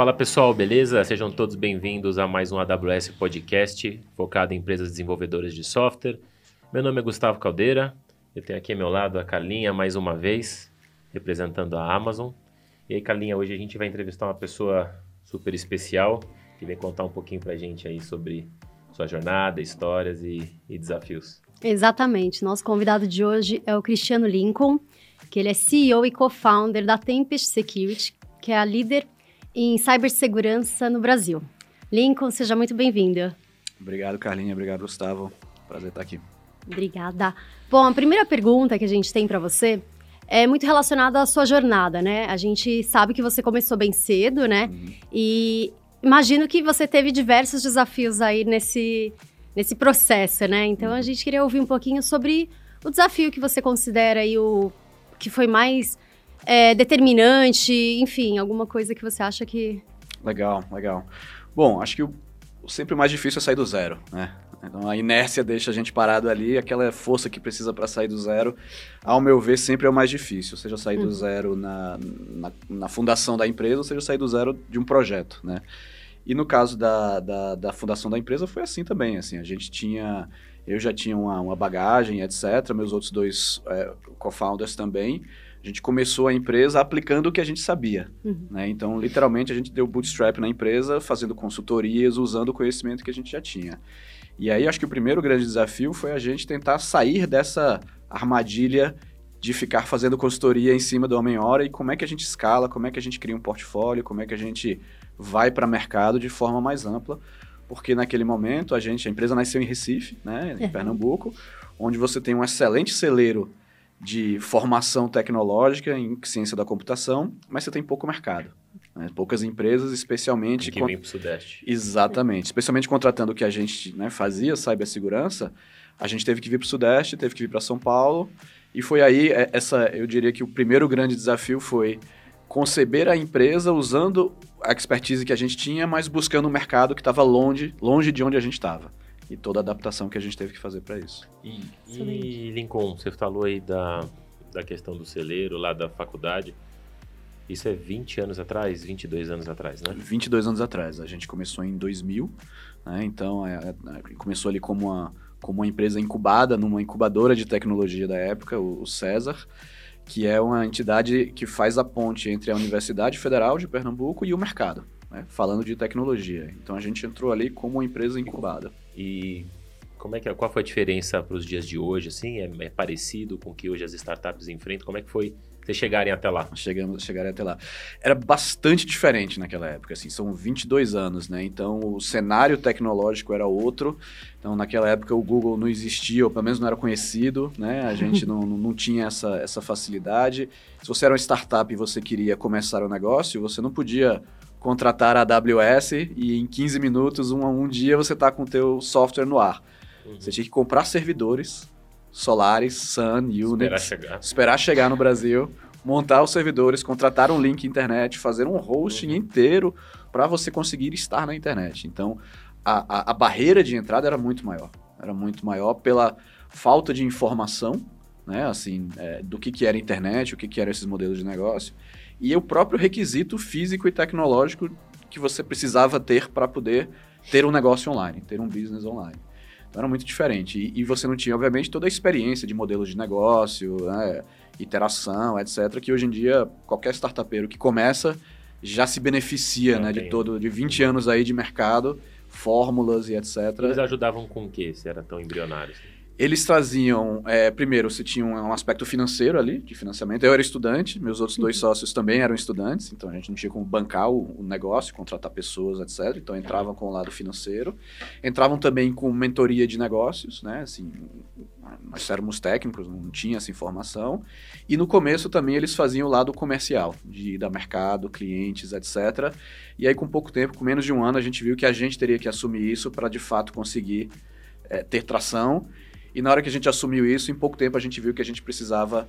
Fala pessoal, beleza? Sejam todos bem-vindos a mais um AWS Podcast focado em empresas desenvolvedoras de software. Meu nome é Gustavo Caldeira, eu tenho aqui ao meu lado a Carlinha mais uma vez, representando a Amazon. E aí, Carlinha, hoje a gente vai entrevistar uma pessoa super especial que vem contar um pouquinho pra gente aí sobre sua jornada, histórias e, e desafios. Exatamente. Nosso convidado de hoje é o Cristiano Lincoln, que ele é CEO e co-founder da Tempest Security, que é a líder em cibersegurança no Brasil. Lincoln, seja muito bem-vindo. Obrigado, Carlinha. Obrigado, Gustavo. Prazer estar aqui. Obrigada. Bom, a primeira pergunta que a gente tem para você é muito relacionada à sua jornada, né? A gente sabe que você começou bem cedo, né? Uhum. E imagino que você teve diversos desafios aí nesse, nesse processo, né? Então a uhum. gente queria ouvir um pouquinho sobre o desafio que você considera aí o que foi mais é, determinante, enfim, alguma coisa que você acha que. Legal, legal. Bom, acho que o, sempre o mais difícil é sair do zero, né? Então a inércia deixa a gente parado ali, aquela força que precisa para sair do zero, ao meu ver, sempre é o mais difícil, seja sair do uhum. zero na, na, na, fundação da empresa, ou seja sair do zero de um projeto, né? E no caso da, da, da fundação da empresa foi assim também, assim, a gente tinha, eu já tinha uma, uma bagagem, etc, meus outros dois é, co-founders também, a gente começou a empresa aplicando o que a gente sabia. Uhum. Né? Então, literalmente, a gente deu bootstrap na empresa, fazendo consultorias, usando o conhecimento que a gente já tinha. E aí, acho que o primeiro grande desafio foi a gente tentar sair dessa armadilha de ficar fazendo consultoria em cima do homem-hora e como é que a gente escala, como é que a gente cria um portfólio, como é que a gente vai para o mercado de forma mais ampla, porque naquele momento a gente, a empresa nasceu em Recife, né, em Pernambuco, onde você tem um excelente celeiro de formação tecnológica em ciência da computação, mas você tem pouco mercado. Né? Poucas empresas, especialmente... Que vem para o Sudeste. Exatamente. Especialmente contratando o que a gente né, fazia, cibersegurança, a gente teve que vir para o Sudeste, teve que vir para São Paulo, e foi aí, é, essa, eu diria que o primeiro grande desafio foi conceber a empresa usando a expertise que a gente tinha, mas buscando um mercado que estava longe, longe de onde a gente estava e toda a adaptação que a gente teve que fazer para isso. E, e, Lincoln, você falou aí da, da questão do celeiro lá da faculdade. Isso é 20 anos atrás, 22 anos atrás, né? 22 anos atrás. A gente começou em 2000, né? Então, é, é, começou ali como uma, como uma empresa incubada numa incubadora de tecnologia da época, o, o César, que é uma entidade que faz a ponte entre a Universidade Federal de Pernambuco e o mercado, né? falando de tecnologia. Então, a gente entrou ali como uma empresa incubada. E como é que, qual foi a diferença para os dias de hoje? Assim, é, é, parecido com o que hoje as startups enfrentam? Como é que foi vocês chegarem até lá? Chegamos, chegarem até lá. Era bastante diferente naquela época, assim, são 22 anos, né? Então o cenário tecnológico era outro. Então naquela época o Google não existia, ou pelo menos não era conhecido, né? A gente não, não tinha essa, essa facilidade. Se você era uma startup e você queria começar o um negócio, você não podia contratar a AWS e em 15 minutos, um, um dia, você está com o teu software no ar. Uhum. Você tinha que comprar servidores, Solaris, Sun, Unix, esperar chegar, esperar chegar no Brasil, montar os servidores, contratar um link internet, fazer um hosting uhum. inteiro para você conseguir estar na internet. Então, a, a, a, barreira de entrada era muito maior. Era muito maior pela falta de informação, né, assim, é, do que, que era internet, o que, que eram esses modelos de negócio e o próprio requisito físico e tecnológico que você precisava ter para poder ter um negócio online, ter um business online. Então era muito diferente. E, e, você não tinha, obviamente, toda a experiência de modelos de negócio, né, iteração, etc., que hoje em dia qualquer startupeiro que começa já se beneficia né, de todo, de 20 anos aí de mercado, fórmulas e etc. Eles ajudavam com o quê, se era tão embrionário? Assim? Eles traziam, é, primeiro, você tinha um, aspecto financeiro ali, de financiamento. Eu era estudante, meus outros dois uhum. sócios também eram estudantes, então a gente não tinha como bancar o, o negócio, contratar pessoas, etc. Então entravam com o lado financeiro. Entravam também com mentoria de negócios, né? Assim, nós éramos técnicos, não tinha essa informação. E no começo também eles faziam o lado comercial, de dar mercado, clientes, etc. E aí, com pouco tempo, com menos de um ano, a gente viu que a gente teria que assumir isso para de fato conseguir é, ter tração e na hora que a gente assumiu isso, em pouco tempo a gente viu que a gente precisava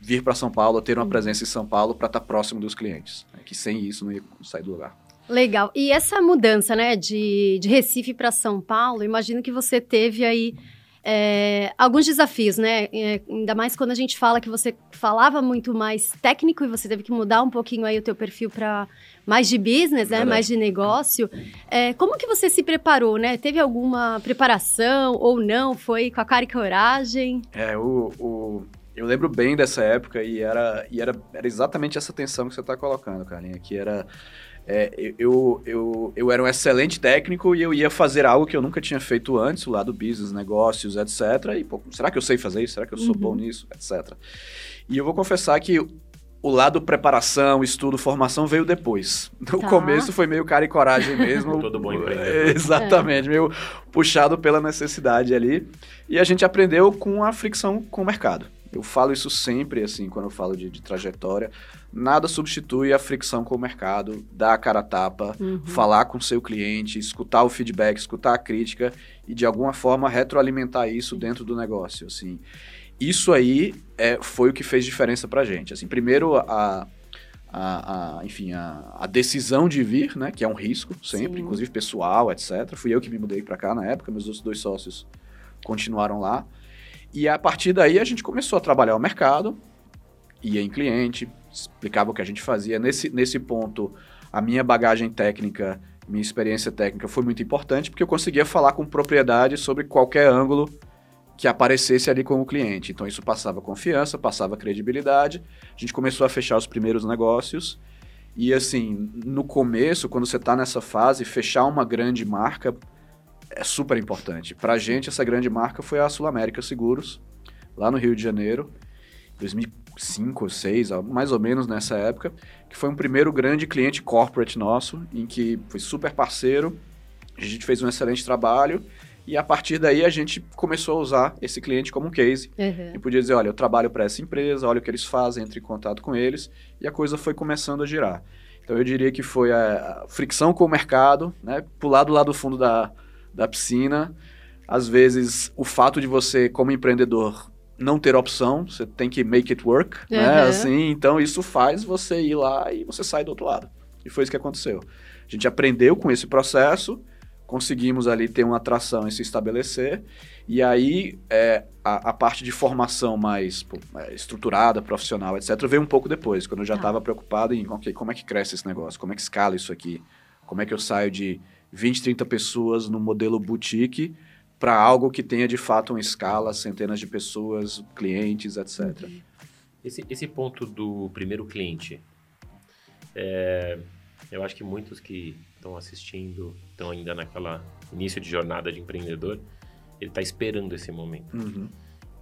vir para São Paulo, ter uma uhum. presença em São Paulo para estar tá próximo dos clientes. Né? Que sem isso não ia sair do lugar. Legal. E essa mudança, né, de, de Recife para São Paulo, imagino que você teve aí é, alguns desafios, né? É, ainda mais quando a gente fala que você falava muito mais técnico e você teve que mudar um pouquinho aí o teu perfil para mais de business, né? Mais de negócio. É, como que você se preparou, né? Teve alguma preparação ou não? Foi com a cara e coragem? É, o, o... Eu lembro bem dessa época e era, e era, era exatamente essa tensão que você está colocando, Carlinha, que era é, eu, eu, eu era um excelente técnico e eu ia fazer algo que eu nunca tinha feito antes, o lado business, negócios, etc. E, pô, será que eu sei fazer isso? Será que eu sou uhum. bom nisso? Etc. E eu vou confessar que o lado preparação, estudo, formação veio depois. No tá. começo foi meio cara e coragem mesmo. Todo bom empreendedor. Exatamente, é. meio puxado pela necessidade ali. E a gente aprendeu com a fricção com o mercado. Eu falo isso sempre, assim, quando eu falo de, de trajetória. Nada substitui a fricção com o mercado, dar a cara a tapa, uhum. falar com o seu cliente, escutar o feedback, escutar a crítica e, de alguma forma, retroalimentar isso dentro do negócio, assim. Isso aí é, foi o que fez diferença pra gente. Assim, primeiro, a, a, a, enfim, a, a, decisão de vir, né, que é um risco sempre, Sim. inclusive pessoal, etc. Fui eu que me mudei para cá na época, meus outros dois sócios continuaram lá. E a partir daí a gente começou a trabalhar o mercado, ia em cliente, explicava o que a gente fazia. Nesse, nesse ponto, a minha bagagem técnica, minha experiência técnica foi muito importante, porque eu conseguia falar com propriedade sobre qualquer ângulo que aparecesse ali com o cliente. Então isso passava confiança, passava credibilidade. A gente começou a fechar os primeiros negócios. E assim, no começo, quando você está nessa fase, fechar uma grande marca é super importante. Para a gente, essa grande marca foi a Sul América Seguros, lá no Rio de Janeiro, 2005 ou 2006, mais ou menos nessa época, que foi um primeiro grande cliente corporate nosso, em que foi super parceiro, a gente fez um excelente trabalho, e a partir daí a gente começou a usar esse cliente como um case. Uhum. E podia dizer, olha, eu trabalho para essa empresa, olha o que eles fazem, entre em contato com eles, e a coisa foi começando a girar. Então eu diria que foi a fricção com o mercado, né, pular do lado do fundo da, da piscina. Às vezes, o fato de você, como empreendedor, não ter opção, você tem que make it work, uhum. né? Assim, então isso faz você ir lá e você sai do outro lado. E foi isso que aconteceu. A gente aprendeu com esse processo, conseguimos ali ter uma atração e se estabelecer, e aí é, a, a, parte de formação mais pô, é, estruturada, profissional, etc., veio um pouco depois, quando eu já estava ah. preocupado em okay, como é que cresce esse negócio, como é que escala isso aqui, como é que eu saio de 20, 30 pessoas no modelo boutique para algo que tenha de fato uma escala, centenas de pessoas, clientes, etc. Esse, esse ponto do primeiro cliente, é, eu acho que muitos que estão assistindo, estão ainda naquela início de jornada de empreendedor, ele está esperando esse momento. Uhum.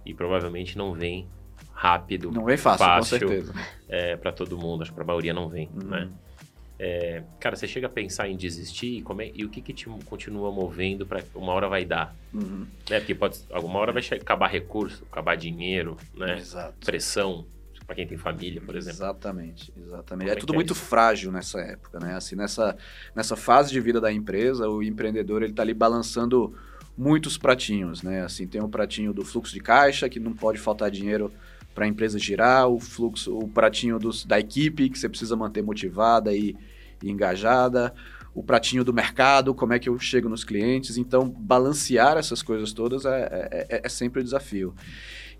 E provavelmente não vem rápido. Não vem fácil, fácil com certeza. É, para todo mundo, acho que para a maioria não vem, uhum. né? É, cara, você chega a pensar em desistir é, e o que, que te continua movendo para uma hora vai dar? Uhum. Né? Porque pode, alguma hora vai acabar recurso, acabar dinheiro, né? Exato. Pressão para quem tem família, por exemplo. Exatamente, exatamente. É, é, tudo é muito isso? frágil nessa época, né? Assim, nessa, nessa fase de vida da empresa, o empreendedor ele está ali balançando muitos pratinhos, né? Assim, tem o pratinho do fluxo de caixa que não pode faltar dinheiro para a empresa girar, o fluxo, o pratinho dos, da equipe que você precisa manter motivada e, e engajada, o pratinho do mercado, como é que eu chego nos clientes. Então, balancear essas coisas todas é, é, é, é sempre o um desafio.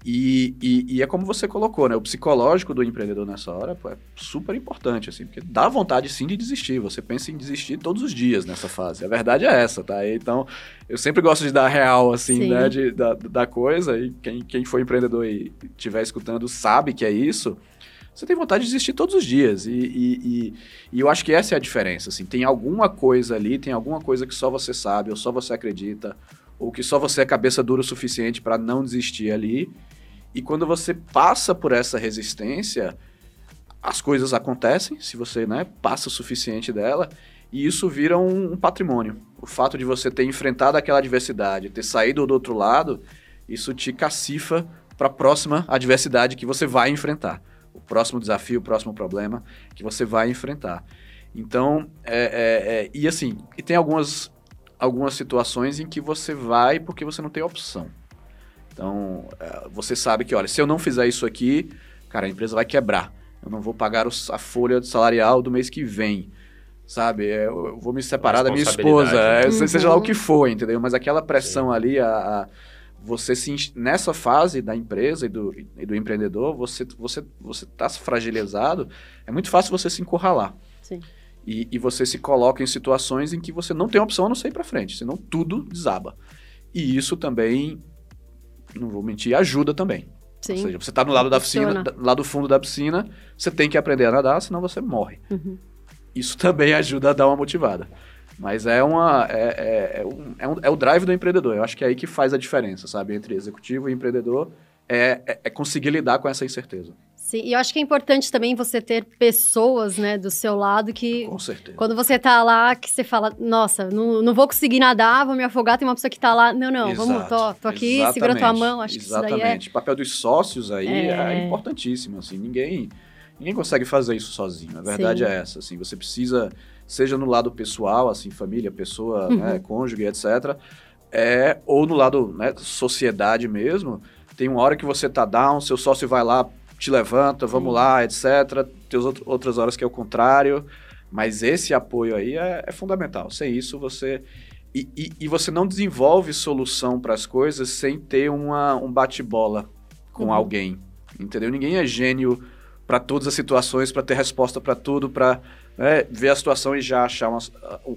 E, e, e, é como você colocou, né? O psicológico do empreendedor nessa hora pô, é super importante, assim, porque dá vontade sim de desistir. Você pensa em desistir todos os dias nessa fase. A verdade é essa, tá? Então, eu sempre gosto de dar real, assim, sim. né? De, da, da coisa. E quem, quem for empreendedor e estiver escutando sabe que é isso. Você tem vontade de desistir todos os dias. E, e, e, eu acho que essa é a diferença, assim. Tem alguma coisa ali, tem alguma coisa que só você sabe, ou só você acredita, ou que só você é cabeça dura o suficiente para não desistir ali. E quando você passa por essa resistência, as coisas acontecem, se você né, passa o suficiente dela, e isso vira um, um patrimônio. O fato de você ter enfrentado aquela adversidade, ter saído do outro lado, isso te cacifa para a próxima adversidade que você vai enfrentar. O próximo desafio, o próximo problema que você vai enfrentar. Então, é, é, é, e assim, e tem algumas algumas situações em que você vai porque você não tem opção. Então, é, você sabe que, olha, se eu não fizer isso aqui, cara, a empresa vai quebrar. Eu não vou pagar a folha salarial do mês que vem. Sabe? É, eu vou me separar da minha esposa, é, uhum. seja lá o que for, entendeu? Mas aquela pressão Sim. ali, a, a você se, nessa fase da empresa e do, e do empreendedor, você você você está fragilizado, é muito fácil você se encurralar. Sim. E, e, você se coloca em situações em que você não tem opção a não sair para frente, senão tudo desaba. E isso também, não vou mentir, ajuda também. Sim. Ou seja, você está no lado da piscina, lá do fundo da piscina, você tem que aprender a nadar, senão você morre. Uhum. Isso também ajuda a dar uma motivada. Mas é uma é, é, é, um, é, um, é o drive do empreendedor. Eu acho que é aí que faz a diferença, sabe? Entre executivo e empreendedor é, é, é conseguir lidar com essa incerteza. Sim, e eu acho que é importante também você ter pessoas, né, do seu lado que... Com certeza. Quando você tá lá, que você fala, nossa, não, não vou conseguir nadar, vou me afogar, tem uma pessoa que tá lá, não, não, Exato, vamos, tô, tô aqui, exatamente, segura tua mão, acho exatamente. que isso daí é... O papel dos sócios aí é, É. importantíssimo, assim, ninguém, ninguém consegue fazer isso sozinho, a verdade Sim. é essa, assim, você precisa, seja no lado pessoal, assim, família, pessoa, Uhum. né, cônjuge, etc., é, ou no lado, né, sociedade mesmo, tem uma hora que você tá down, seu sócio vai lá, te levanta, vamos Sim. lá, etc., tem as out- outras horas que é o contrário, mas esse apoio aí é, é fundamental, sem isso você... E, e- e você não desenvolve solução para as coisas sem ter uma, um bate-bola com Uhum. alguém, entendeu? Ninguém é gênio para todas as situações, para ter resposta para tudo, para ver a situação e já achar uma,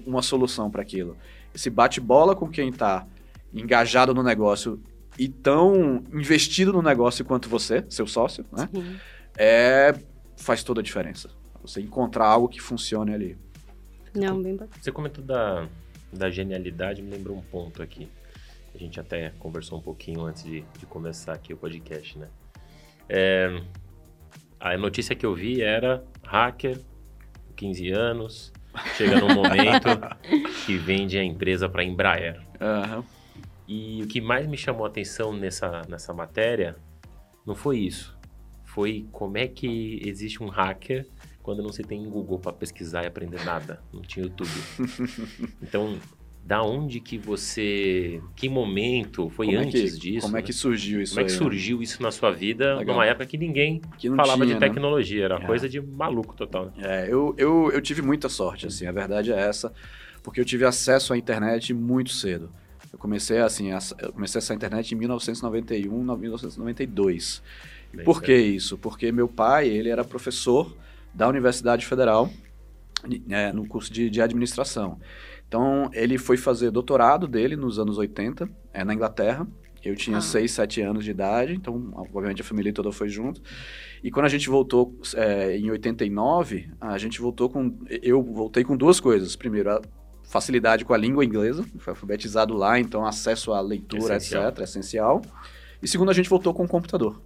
uma solução para aquilo. Esse bate-bola com quem está engajado no negócio e tão investido no negócio quanto você, seu sócio, né? Sim. É, faz toda a diferença. Você encontrar algo que funcione ali. Não, bem bacana. Você comentou da, da genialidade, me lembrou um ponto aqui. A gente até conversou um pouquinho antes de, de começar aqui o podcast, né? É, a notícia que eu vi era hacker, 15 anos, chega num momento que vende a empresa para Embraer. Aham. E o que mais me chamou a atenção nessa, nessa matéria não foi isso. Foi como é que existe um hacker quando não se tem Google para pesquisar e aprender nada. Não tinha YouTube. Então, da onde que você... Que momento? Foi Como é antes que- disso? Como é né? que surgiu isso Como é que aí, né? surgiu isso na sua vida Legal. numa época que ninguém Que falava tinha, de né? tecnologia? Era É. coisa de maluco total. né? É, eu, eu, eu tive muita sorte, assim, a verdade é essa, porque eu tive acesso à internet muito cedo. Eu comecei assim, a, eu comecei essa internet em 1991, 1992. Bem Por certo. que isso? Porque meu pai, ele era professor da Universidade Federal, né, no curso de, de administração. Então, ele foi fazer doutorado dele nos anos 80, é, na Inglaterra. Eu tinha Ah. 6, 7 anos de idade, então, obviamente, a família toda foi junto. E quando a gente voltou é, em 89, a gente voltou com. Eu voltei com duas coisas. Primeiro, a facilidade com a língua inglesa, foi alfabetizado lá, então acesso à leitura, Essencial. etc., é essencial. E segundo, a gente voltou com o computador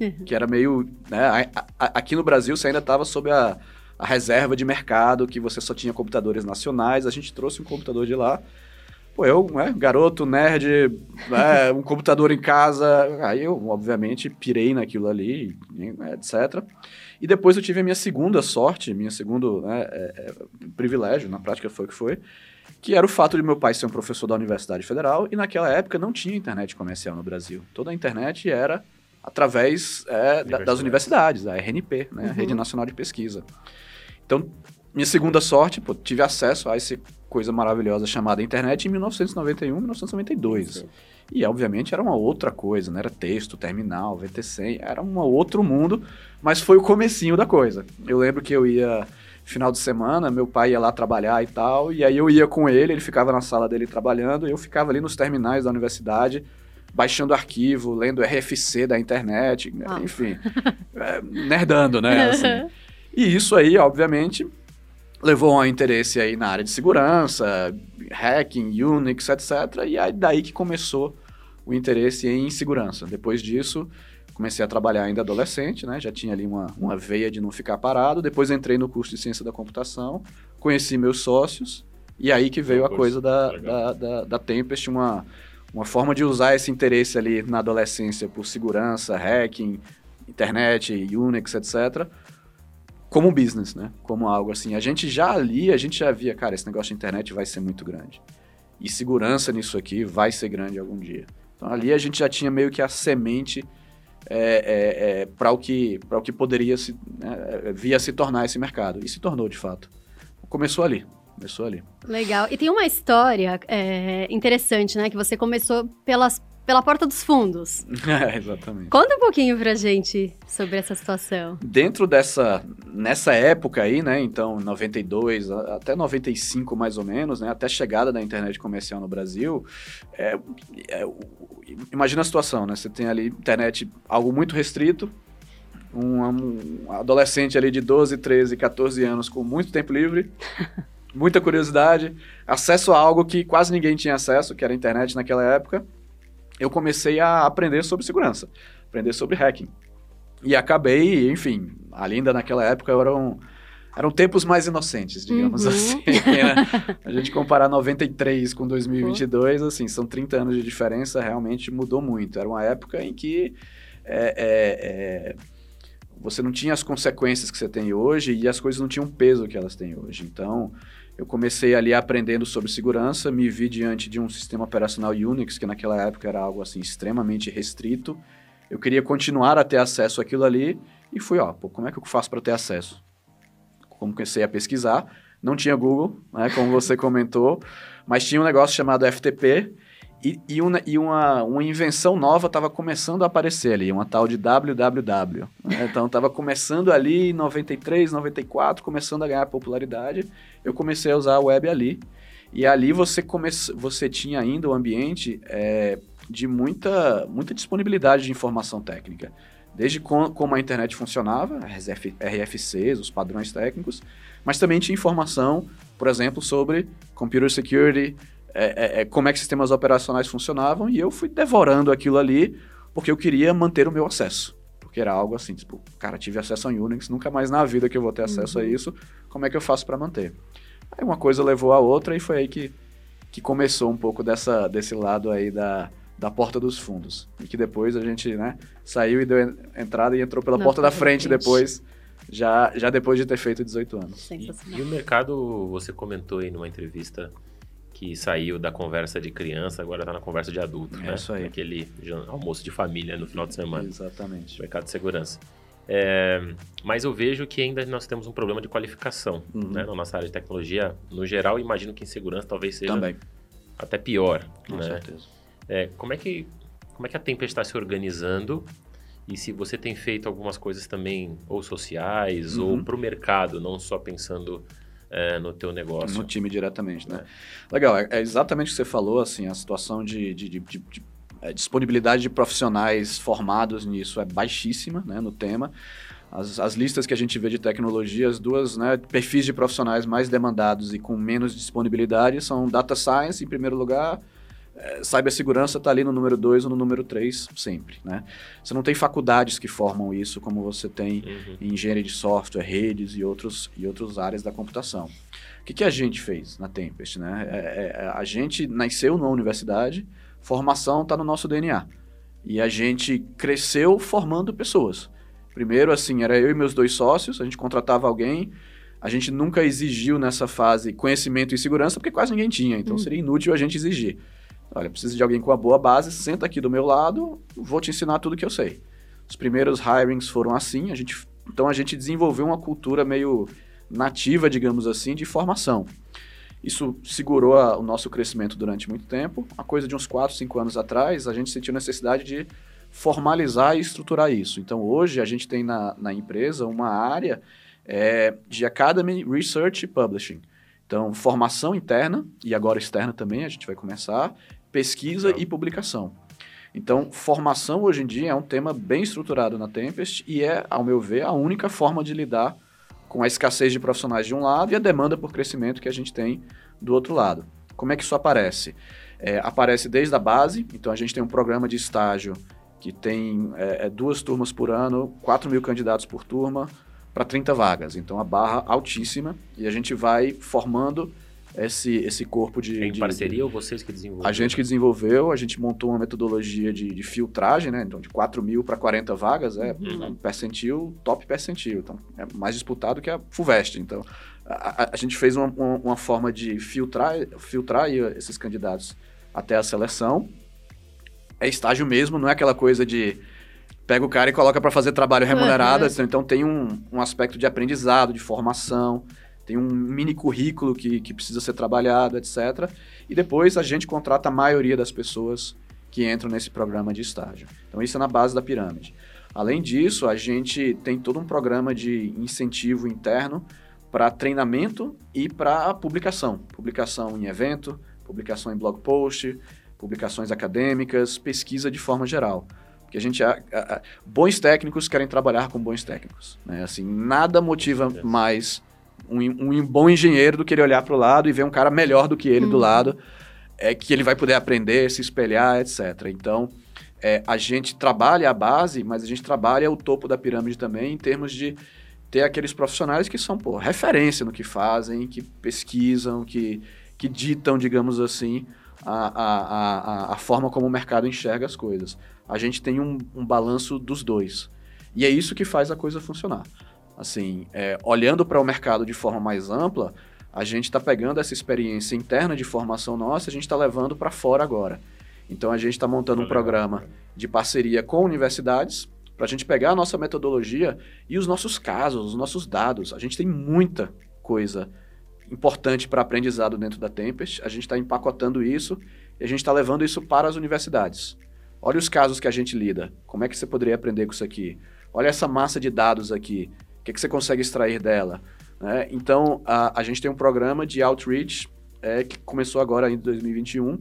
Uhum. que era meio. Né, a- a- aqui no Brasil você ainda estava sob a, a reserva de mercado, que você só tinha computadores nacionais. A gente trouxe um computador de lá. Pô, eu, né, garoto, nerd, né, um computador em casa. Aí eu, obviamente, pirei naquilo ali, né, etc. E depois eu tive a minha segunda sorte, minha segundo né, é, é, privilégio, na prática foi o que foi, que era o fato de meu pai ser um professor da Universidade Federal e naquela época não tinha internet comercial no Brasil. Toda a internet era através é, da- das universidades, a RNP, né, a Uhum. Rede Nacional de Pesquisa. Então, minha segunda sorte, pô, tive acesso a essa coisa maravilhosa chamada internet em 1991, 1992. E, obviamente, era uma outra coisa, não era texto, terminal, VT100, era um outro mundo, mas foi o comecinho da coisa. Eu lembro que eu ia, final de semana, meu pai ia lá trabalhar e tal, e aí eu ia com ele, ele ficava na sala dele trabalhando, e eu ficava ali nos terminais da universidade, baixando arquivo, lendo RFC da internet, né, Ah. enfim, é, nerdando, né, assim. E isso aí, obviamente, levou a um interesse aí na área de segurança, hacking, Unix, etc. E aí daí que começou o interesse em segurança. Depois disso, comecei a trabalhar ainda adolescente, né? Já tinha ali uma, uma veia de não ficar parado. Depois entrei no curso de ciência da computação, conheci meus sócios, e aí que veio a coisa da, da, da, da Tempest, uma, uma forma de usar esse interesse ali na adolescência por segurança, hacking, internet, Unix, etc., como um business, né? Como algo assim. A gente já ali, a gente já via, cara, esse negócio de internet vai ser muito grande. E segurança nisso aqui vai ser grande algum dia. Então ali a gente já tinha meio que a semente é, é, para o que para o que poderia se né, via se tornar esse mercado. E se tornou de fato. Começou ali. Começou ali. Legal. E tem uma história é, interessante, né? Que você começou pelas pela porta dos fundos. é, exatamente. Conta um pouquinho pra gente sobre essa situação. Dentro dessa, nessa época aí, né, então 92 até 95 mais ou menos, né, até a chegada da internet comercial no Brasil, é, é, imagina a situação, né, você tem ali internet, algo muito restrito, um, um adolescente ali de 12, 13, 14 anos com muito tempo livre, muita curiosidade, acesso a algo que quase ninguém tinha acesso, que era a internet naquela época, eu comecei a aprender sobre segurança, aprender sobre hacking. E acabei, enfim, ali ainda naquela época eram, eram tempos mais inocentes, digamos uhum. assim. Né? A gente comparar 93 com 2022, uhum. assim, são 30 anos de diferença, realmente mudou muito. Era uma época em que é, é, é, você não tinha as consequências que você tem hoje e as coisas não tinham o peso que elas têm hoje. Então, eu comecei ali aprendendo sobre segurança, me vi diante de um sistema operacional Unix, que naquela época era algo assim extremamente restrito. Eu queria continuar a ter acesso àquilo ali e fui, ó, pô, como é que eu faço para ter acesso? Comecei a pesquisar, não tinha Google, né, como você comentou, mas tinha um negócio chamado FTP e, e, uma, e uma, uma invenção nova estava começando a aparecer ali, uma tal de www. Né? Então estava começando ali em 93, 94, começando a ganhar popularidade. Eu comecei a usar a web ali. E ali você, come... você tinha ainda um ambiente é, de muita, muita disponibilidade de informação técnica. Desde com, como a internet funcionava, as RFCs, os padrões técnicos, mas também tinha informação, por exemplo, sobre computer security, é, é, é, como é que sistemas operacionais funcionavam e eu fui devorando aquilo ali porque eu queria manter o meu acesso. Porque era algo assim, tipo, cara, tive acesso a Unix, nunca mais na vida que eu vou ter acesso uhum. a isso, como é que eu faço para manter? Aí uma coisa levou a outra e foi aí que, que começou um pouco dessa, desse lado aí da, da porta dos fundos. E que depois a gente, né, saiu e deu entrada e entrou pela porta da frente, frente depois, já, já depois de ter feito 18 anos. E, e o mercado, você comentou aí numa entrevista que saiu da conversa de criança, agora está na conversa de adulto, é né? Isso aí. Aquele almoço de família no final de semana. Exatamente. Mercado de segurança. É, mas eu vejo que ainda nós temos um problema de qualificação uhum. né, na nossa área de tecnologia. No geral, imagino que em segurança talvez seja Também. até pior. Com né? certeza. É, como, é que, como é que a Tempest está se organizando e se você tem feito algumas coisas também ou sociais uhum. ou para o mercado, não só pensando é, no teu negócio. No time diretamente, né? É. Legal, é, é, exatamente o que você falou, assim, a situação de, de, de, de, é, disponibilidade de profissionais formados nisso é baixíssima, né, no tema. As, as listas que a gente vê de tecnologia, as duas né, perfis de profissionais mais demandados e com menos disponibilidade são Data Science, em primeiro lugar, é, cibersegurança está ali no número 2 ou no número 3 sempre, né? Você não tem faculdades que formam isso como você tem uhum. em engenharia de software, redes e, outros, e outras áreas da computação. O que, que a gente fez na Tempest, né? É, é, a gente nasceu numa universidade, formação está no nosso DNA. E a gente cresceu formando pessoas. Primeiro, assim, era eu e meus dois sócios, a gente contratava alguém, a gente nunca exigiu nessa fase conhecimento e segurança, porque quase ninguém tinha, então uhum. seria inútil a gente exigir. Olha, preciso de alguém com uma boa base, senta aqui do meu lado, vou te ensinar tudo que eu sei. Os primeiros hirings foram assim, a gente, então a gente desenvolveu uma cultura meio nativa, digamos assim, de formação. Isso segurou a, o nosso crescimento durante muito tempo. A coisa de uns 4, 5 anos atrás, a gente sentiu necessidade de formalizar e estruturar isso. Então, hoje, a gente tem na, na empresa uma área é, de Academy Research Publishing. Então, formação interna e agora externa também, a gente vai começar, pesquisa e publicação. Então, formação hoje em dia é um tema bem estruturado na Tempest e é, ao meu ver, a única forma de lidar com a escassez de profissionais de um lado e a demanda por crescimento que a gente tem do outro lado. Como é que isso aparece? É, aparece desde a base, então a gente tem um programa de estágio que tem é, é duas turmas por ano, 4 mil candidatos por turma, para 30 vagas. Então a barra altíssima e a gente vai formando esse, esse corpo de. Em de, parceria de, ou vocês que desenvolveram? A gente que desenvolveu, a gente montou uma metodologia de, de filtragem, né? Então, de 4 mil para 40 vagas, é uhum. um percentil, top percentil. Então, é mais disputado que a FUVEST. Então, a, a, a gente fez uma, uma, uma, forma de filtrar, filtrar esses candidatos até a seleção. É estágio mesmo, não é aquela coisa de pega o cara e coloca para fazer trabalho remunerado. Uhum. Então, tem um, um aspecto de aprendizado, de formação tem um mini currículo que, que precisa ser trabalhado, etc. E depois a gente contrata a maioria das pessoas que entram nesse programa de estágio. Então, isso é na base da pirâmide. Além disso, a gente tem todo um programa de incentivo interno para treinamento e para publicação. Publicação em evento, publicação em blog post, publicações acadêmicas, pesquisa de forma geral. Porque a gente, a, a, bons técnicos querem trabalhar com bons técnicos. Né? Assim, nada motiva mais um, um, bom engenheiro do que ele olhar para o lado e ver um cara melhor do que ele do uhum. lado, é que ele vai poder aprender, se espelhar, etc. Então, é, a gente trabalha a base, mas a gente trabalha o topo da pirâmide também em termos de ter aqueles profissionais que são pô, referência no que fazem, que pesquisam, que, que ditam, digamos assim, a, a, a, a forma como o mercado enxerga as coisas a gente tem um, um balanço dos dois. E é isso que faz a coisa funcionar. Assim, é, olhando para o mercado de forma mais ampla, a gente está pegando essa experiência interna de formação nossa, a gente está levando para fora agora. Então a gente está montando um programa de parceria com universidades para a gente pegar a nossa metodologia e os nossos casos, os nossos dados. A gente tem muita coisa importante para aprendizado dentro da Tempest. A gente está empacotando isso e a gente está levando isso para as universidades. Olha os casos que a gente lida. Como é que você poderia aprender com isso aqui? Olha essa massa de dados aqui. O que, que você consegue extrair dela? Né? Então, a, a gente tem um programa de outreach é, que começou agora em 2021,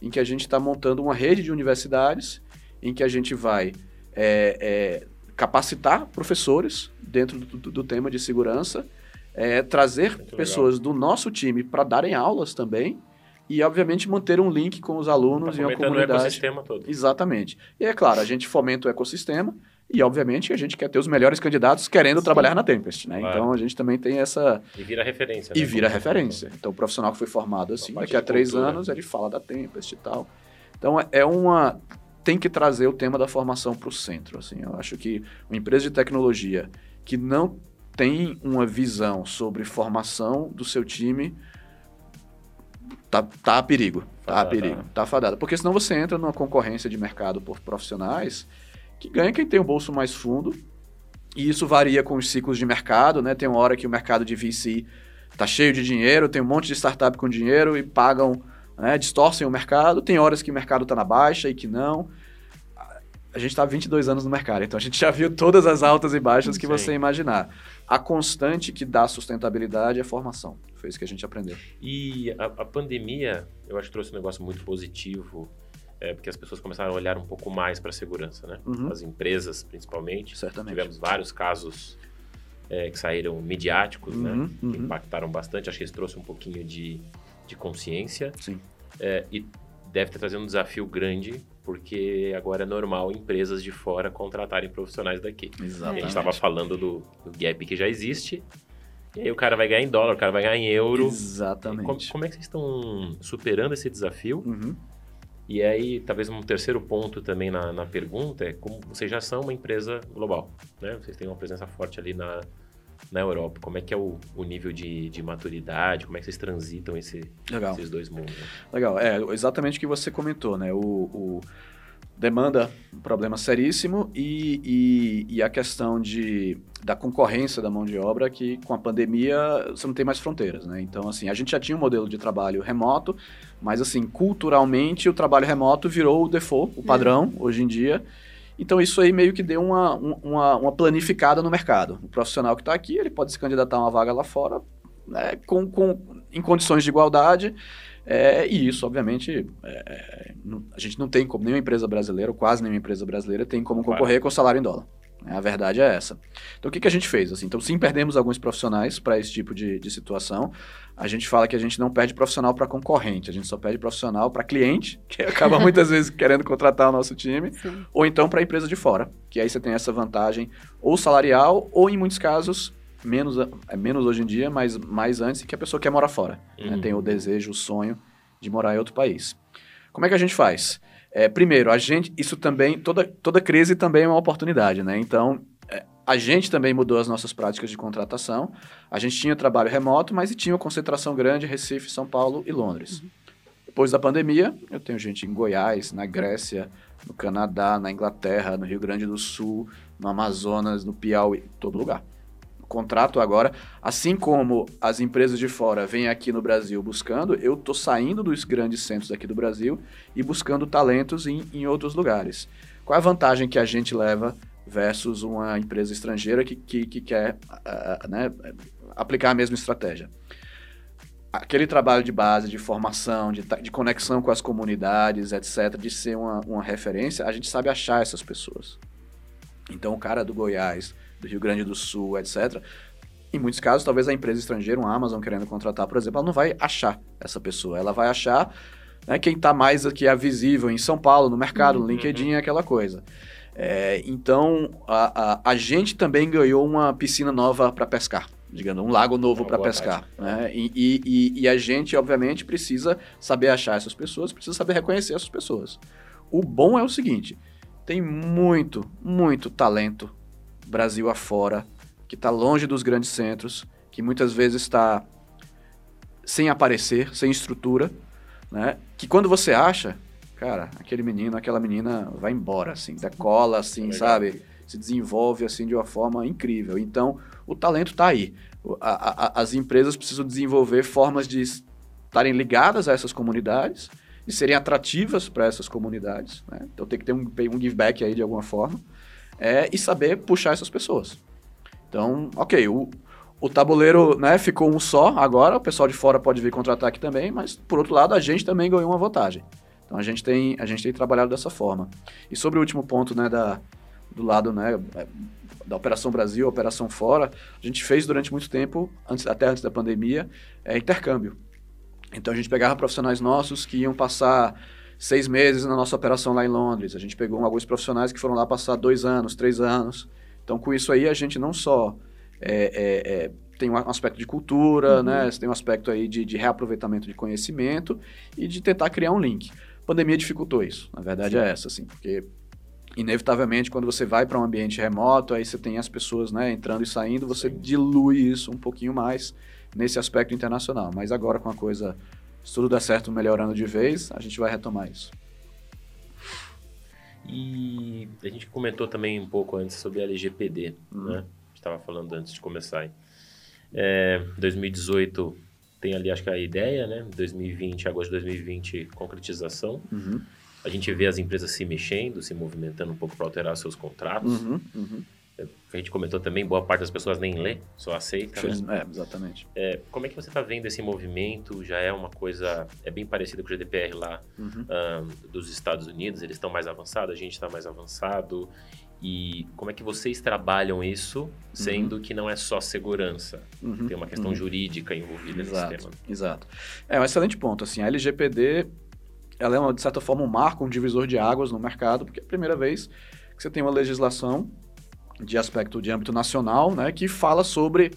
em que a gente está montando uma rede de universidades, em que a gente vai é, é, capacitar professores dentro do, do, do tema de segurança, é, trazer Muito pessoas legal. do nosso time para darem aulas também, e, obviamente, manter um link com os alunos tá e a comunidade. o ecossistema todo. Exatamente. E é claro, a gente fomenta o ecossistema e, obviamente, a gente quer ter os melhores candidatos querendo Sim. trabalhar na Tempest, né? Claro. Então, a gente também tem essa... E vira referência. E né? vira referência. Então, o profissional que foi formado assim, daqui a três cultura. anos, ele fala da Tempest e tal. Então, é uma... Tem que trazer o tema da formação para o centro, assim. Eu acho que uma empresa de tecnologia que não tem uma visão sobre formação do seu time tá, tá a perigo. Tá a perigo. Tá fadada. Porque senão você entra numa concorrência de mercado por profissionais que ganha quem tem o bolso mais fundo. E isso varia com os ciclos de mercado, né? Tem uma hora que o mercado de VC tá cheio de dinheiro, tem um monte de startup com dinheiro e pagam, né? distorcem o mercado. Tem horas que o mercado tá na baixa e que não. A gente está há 22 anos no mercado, então a gente já viu todas as altas e baixas que Sim. você imaginar. A constante que dá sustentabilidade é formação. Foi isso que a gente aprendeu. E a, a pandemia, eu acho que trouxe um negócio muito positivo, é, porque as pessoas começaram a olhar um pouco mais para a segurança, né? Uhum. As empresas, principalmente. Certamente. Tivemos vários casos é, que saíram midiáticos, né? uhum, né? Uhum. Que impactaram bastante. Acho que isso trouxe um pouquinho de, de consciência. Sim. É, e deve ter trazido um desafio grande, porque agora é normal empresas de fora contratarem profissionais daqui. Exatamente. A gente estava falando do, do gap que já existe, e aí o cara vai ganhar em dólar, o cara vai ganhar em euro. Exatamente. Como, como é que vocês estão superando esse desafio? Uhum. E aí, talvez um terceiro ponto também na, na pergunta é como vocês já são uma empresa global, né? Vocês têm uma presença forte ali na, na Europa. Como é que é o, o nível de, de maturidade? Como é que vocês transitam esse, esses dois mundos? Legal. É exatamente o que você comentou, né? O, o demanda um problema seríssimo e, e, e, a questão de, da concorrência da mão de obra que com a pandemia você não tem mais fronteiras, né? Então, assim, a gente já tinha um modelo de trabalho remoto, mas, assim, culturalmente o trabalho remoto virou o default, o padrão, uhum. hoje em dia. Então, isso aí meio que deu uma, uma, uma planificada no mercado. O profissional que está aqui, ele pode se candidatar a uma vaga lá fora né, com, com, em condições de igualdade, é, e isso, obviamente, é, não, a gente não tem como, nenhuma empresa brasileira, ou quase nenhuma empresa brasileira, tem como concorrer com o salário em dólar. Né? A verdade é essa. Então, o que, que a gente fez? Assim, então, sim, perdemos alguns profissionais para esse tipo de, de situação. A gente fala que a gente não perde profissional para concorrente, a gente só perde profissional para cliente, que acaba muitas vezes querendo contratar o nosso time, sim. ou então para empresa de fora, que aí você tem essa vantagem ou salarial, ou em muitos casos, menos, é menos hoje em dia, mas mais antes, que a pessoa quer morar fora. Né? Uhum. Né? Tem o desejo, o sonho de morar em outro país. Como é que a gente faz? É, primeiro, a gente, isso também, toda, toda crise também é uma oportunidade, né? Então, é, a gente também mudou as nossas práticas de contratação. A gente tinha trabalho remoto, mas tinha uma concentração grande em Recife, São Paulo e Londres. Uhum. Depois da pandemia, eu tenho gente em Goiás, na Grécia, no Canadá, na Inglaterra, no Rio Grande do Sul, no Amazonas, no Piauí, todo lugar contrato agora, assim como as empresas de fora vêm aqui no Brasil buscando, eu estou saindo dos grandes centros aqui do Brasil e buscando talentos em, em outros lugares. Qual é a vantagem que a gente leva versus uma empresa estrangeira que, que, que quer uh, né, aplicar a mesma estratégia? aquele trabalho de base, de formação, de, de conexão com as comunidades, etc., de ser uma, uma referência, a gente sabe achar essas pessoas. Então, o cara do Goiás, do Rio Grande do Sul, etc., em muitos casos, talvez a empresa estrangeira, uma Amazon querendo contratar, por exemplo, ela não vai achar essa pessoa. Ela vai achar né, quem está mais aqui é visível em São Paulo, no mercado, no uhum. LinkedIn, aquela coisa. É, então, a, a, a gente também ganhou uma piscina nova para pescar digamos, um lago novo para pescar. Né? E, e, e, a gente, obviamente, precisa saber achar essas pessoas, precisa saber reconhecer essas pessoas. O bom é o seguinte: tem muito, muito talento Brasil afora, que está longe dos grandes centros, que muitas vezes está sem aparecer, sem estrutura, né? Que quando você acha, cara, aquele menino, aquela menina vai embora, assim, decola, assim, Legal. sabe? Se desenvolve, assim, de uma forma incrível. Então, o talento está aí. A, a, as empresas precisam desenvolver formas de estarem ligadas a essas comunidades e serem atrativas para essas comunidades. Né? Então tem que ter um, um give back aí de alguma forma é, e saber puxar essas pessoas. Então, ok, o, o tabuleiro né, ficou um só agora, o pessoal de fora pode vir contratar aqui também, mas por outro lado a gente também ganhou uma vantagem. Então a gente tem, a gente tem trabalhado dessa forma. E sobre o último ponto né, da, do lado né, da Operação Brasil, Operação Fora, a gente fez durante muito tempo, antes, até antes da pandemia, é, intercâmbio. Então a gente pegava profissionais nossos que iam passar seis meses na nossa operação lá em Londres. A gente pegou alguns profissionais que foram lá passar dois anos, três anos. Então com isso aí a gente não só é, é, é tem um aspecto de cultura, uhum. né? tem um aspecto aí de, de, reaproveitamento de conhecimento e de tentar criar um link. A pandemia dificultou isso, na verdade Sim. é essa, assim, porque inevitavelmente, quando você vai para um ambiente remoto, aí você tem as pessoas né, entrando e saindo, você Sim. dilui isso um pouquinho mais nesse aspecto internacional. Mas agora, com a coisa, se tudo der certo, melhorando de vez, a gente vai retomar isso. E a gente comentou também um pouco antes sobre a LGPD, uhum. né? estava falando antes de começar. É, 2018 tem ali, acho que a ideia, né? 2020, agosto de 2020, concretização. Uhum. A gente vê as empresas se mexendo, se movimentando um pouco para alterar seus contratos. Uhum, uhum. A gente comentou também, boa parte das pessoas nem lê, só aceita. Né? É, exatamente. É, como é que você está vendo esse movimento? Já é uma coisa, é bem parecido com o GDPR lá uhum. um, dos Estados Unidos, eles estão mais avançados, a gente está mais avançado. E como é que vocês trabalham isso, sendo uhum. que não é só segurança? Uhum. Tem uma questão uhum. jurídica envolvida exato, nesse tema. Exato. É um excelente ponto. Assim, a LGPD ela é, uma, de certa forma, um marco, um divisor de águas no mercado, porque é a primeira vez que você tem uma legislação de aspecto de âmbito nacional, né, que fala sobre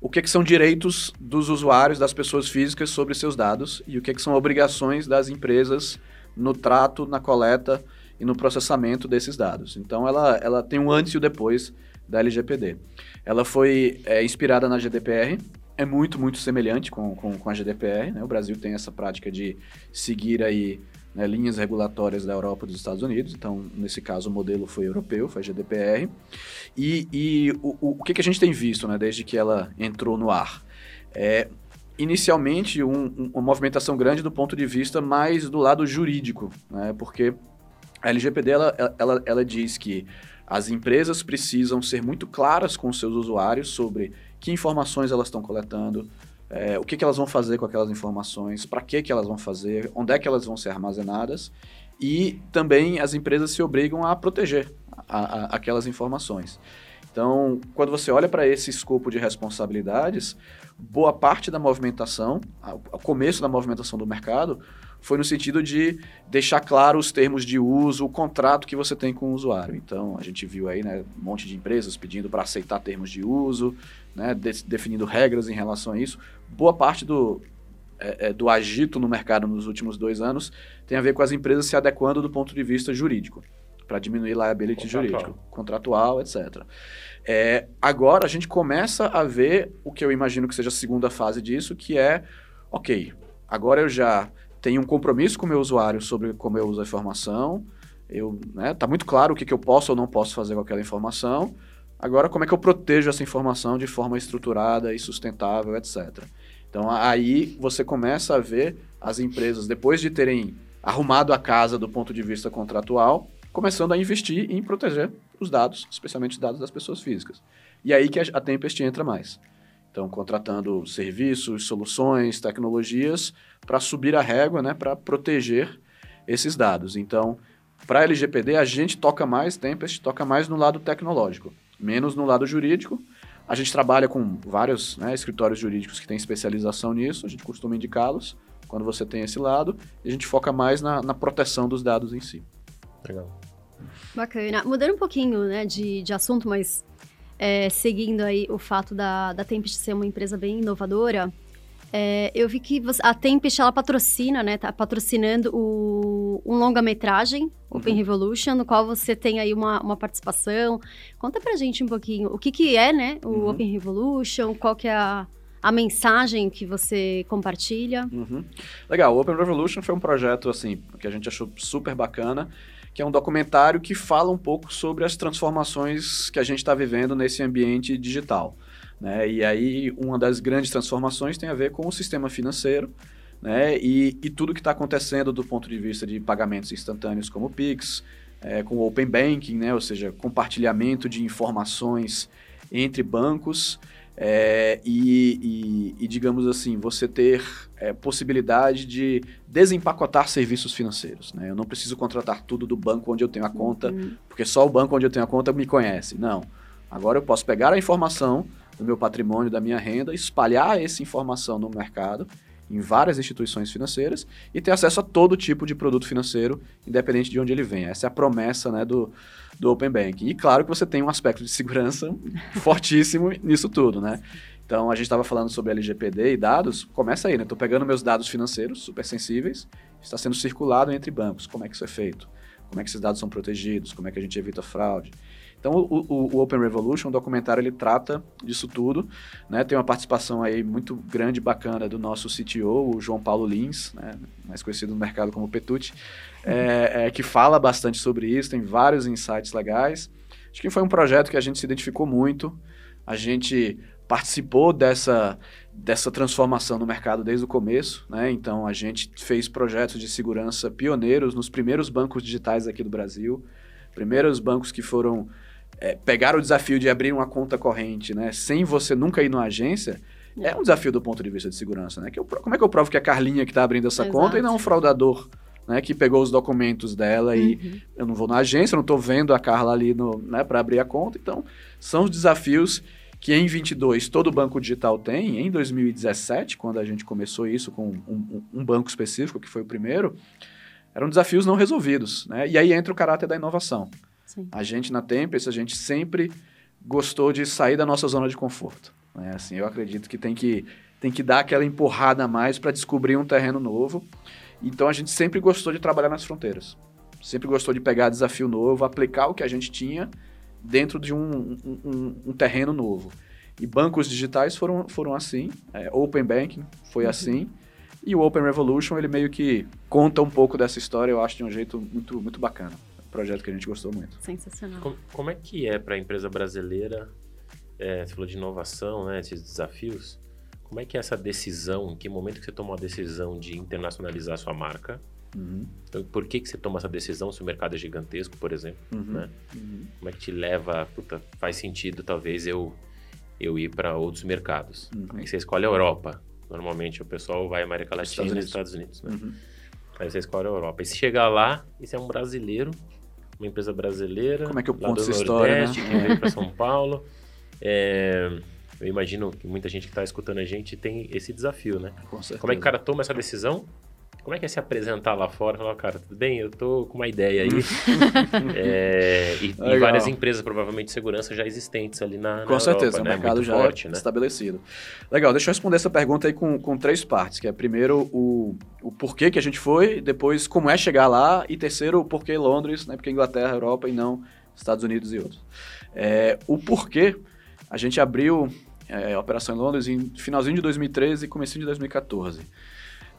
o que, que são direitos dos usuários, das pessoas físicas sobre seus dados e o que, que são obrigações das empresas no trato, na coleta e no processamento desses dados. Então, ela, ela tem um antes e o depois da LGPD. Ela foi é, inspirada na GDPR, é muito, muito semelhante com, com, com a GDPR. Né? O Brasil tem essa prática de seguir aí né, linhas regulatórias da Europa e dos Estados Unidos. Então, nesse caso, o modelo foi europeu, foi GDPR. E, e o, o que, que a gente tem visto né, desde que ela entrou no ar? É, inicialmente, um, um, uma movimentação grande do ponto de vista mais do lado jurídico, né? porque a LGPD ela, ela, ela diz que as empresas precisam ser muito claras com seus usuários sobre que informações elas estão coletando, é, o que, que elas vão fazer com aquelas informações, para que, que elas vão fazer, onde é que elas vão ser armazenadas? E também as empresas se obrigam a proteger a, a, aquelas informações. Então, quando você olha para esse escopo de responsabilidades, boa parte da movimentação, o começo da movimentação do mercado, foi no sentido de deixar claro os termos de uso, o contrato que você tem com o usuário. Então, a gente viu aí né, um monte de empresas pedindo para aceitar termos de uso, né, de, definindo regras em relação a isso. Boa parte do, é, é, do agito no mercado nos últimos dois anos tem a ver com as empresas se adequando do ponto de vista jurídico, para diminuir liability contratual. jurídico, contratual, etc. É, agora a gente começa a ver o que eu imagino que seja a segunda fase disso, que é, ok, agora eu já tenho um compromisso com o meu usuário sobre como eu uso a informação, eu, né, tá muito claro o que, que eu posso ou não posso fazer com aquela informação, Agora, como é que eu protejo essa informação de forma estruturada e sustentável, etc. Então, aí você começa a ver as empresas, depois de terem arrumado a casa do ponto de vista contratual, começando a investir em proteger os dados, especialmente os dados das pessoas físicas. E aí que a Tempest entra mais. Então, contratando serviços, soluções, tecnologias para subir a régua, né, para proteger esses dados. Então, para a LGPD, a gente toca mais, Tempest toca mais no lado tecnológico, menos no lado jurídico. A gente trabalha com vários né, escritórios jurídicos que têm especialização nisso, a gente costuma indicá-los quando você tem esse lado, e a gente foca mais na, na proteção dos dados em si. Legal. Bacana. Mudando um pouquinho né, de, de assunto, mas é, seguindo aí o fato da, da Tempest ser uma empresa bem inovadora, é, eu vi que você, a Tempest, ela patrocina, né? Tá patrocinando o, um longa-metragem, Open uhum. Revolution, no qual você tem aí uma, uma participação. Conta pra gente um pouquinho o que que é, né? O uhum. Open Revolution, qual que é a, a mensagem que você compartilha. Uhum. Legal, o Open Revolution foi um projeto, assim, que a gente achou super bacana que é um documentário que fala um pouco sobre as transformações que a gente está vivendo nesse ambiente digital. Né? E aí, uma das grandes transformações tem a ver com o sistema financeiro né? e, e tudo que está acontecendo do ponto de vista de pagamentos instantâneos como o Pix, é, com o Open Banking, né? ou seja, compartilhamento de informações entre bancos é, e, e, e, digamos assim, você ter é, possibilidade de desempacotar serviços financeiros. Né? Eu não preciso contratar tudo do banco onde eu tenho a conta, uhum. porque só o banco onde eu tenho a conta me conhece. Não. Agora eu posso pegar a informação do meu patrimônio, da minha renda, espalhar essa informação no mercado, em várias instituições financeiras, e ter acesso a todo tipo de produto financeiro, independente de onde ele venha. Essa é a promessa né, do, do Open Bank. E claro que você tem um aspecto de segurança fortíssimo nisso tudo, né? Então, a gente estava falando sobre LGPD e dados, começa aí, né? Estou pegando meus dados financeiros, super sensíveis, está sendo circulado entre bancos. Como é que isso é feito? Como é que esses dados são protegidos? Como é que a gente evita fraude? Então, o, o, Open Revolution, o documentário, ele trata disso tudo, né? Tem uma participação aí muito grande, bacana do nosso CTO, o João Paulo Lins, né? mais conhecido no mercado como Petucci, é, é, que fala bastante sobre isso, tem vários insights legais. Acho que foi um projeto que a gente se identificou muito, a gente participou dessa, dessa transformação no mercado desde o começo, né? Então a gente fez projetos de segurança pioneiros nos primeiros bancos digitais aqui do Brasil, primeiros bancos que foram é, pegar o desafio de abrir uma conta corrente, né? Sem você nunca ir numa agência, é, é um desafio do ponto de vista de segurança, né? Que eu, como é que eu provo que é a Carlinha que está abrindo essa Exato. conta e não um fraudador? Né, que pegou os documentos dela uhum. e eu não vou na agência, eu não estou vendo a Carla ali né, para abrir a conta. Então, são os desafios que em 22 todo banco digital tem. Em 2017, quando a gente começou isso com um, um banco específico, que foi o primeiro, eram desafios não resolvidos. Né? E aí entra o caráter da inovação. Sim. A gente na Tempest, a gente sempre gostou de sair da nossa zona de conforto. Né? Assim, eu acredito que tem que, tem que dar aquela empurrada a mais para descobrir um terreno novo. Então a gente sempre gostou de trabalhar nas fronteiras. Sempre gostou de pegar desafio novo, aplicar o que a gente tinha dentro de um, um, um terreno novo. E bancos digitais foram, foram assim, é, Open Banking foi uhum. assim, e o Open Revolution ele meio que conta um pouco dessa história, eu acho de um jeito muito, muito bacana. Projeto que a gente gostou muito. Sensacional. Como, como é que é para a empresa brasileira, é, você falou de inovação, né, esses desafios, como é que é essa decisão, em que momento que você tomou a decisão de internacionalizar a sua marca? Uhum. Então, por que, que você toma essa decisão se o mercado é gigantesco, por exemplo? Uhum. Né? Uhum. Como é que te leva, puta, faz sentido talvez eu, eu ir para outros mercados? Uhum. Aí você escolhe a Europa. Normalmente o pessoal vai América Latina e Estados Unidos. Né? Uhum. Aí você escolhe a Europa. E se chegar lá, e você é um brasileiro, uma empresa brasileira, Como é que eu conto essa história, né? que veio para São Paulo. É, eu imagino que muita gente que está escutando a gente tem esse desafio, né? Com certeza. Como é que o cara toma essa decisão como é que é se apresentar lá fora? Falar, cara, tudo bem, eu tô com uma ideia aí. é, e, e, várias empresas, provavelmente, de segurança já existentes ali na, na Com certeza, o né? mercado Muito já forte, é né? estabelecido. Legal, deixa eu responder essa pergunta aí com, com três partes, que é primeiro o, o porquê que a gente foi, depois como é chegar lá, e terceiro o porquê Londres, né? Porque Inglaterra, Europa e não Estados Unidos e outros. É, o porquê, a gente abriu é, a operação em Londres em finalzinho de 2013 e comecinho de 2014.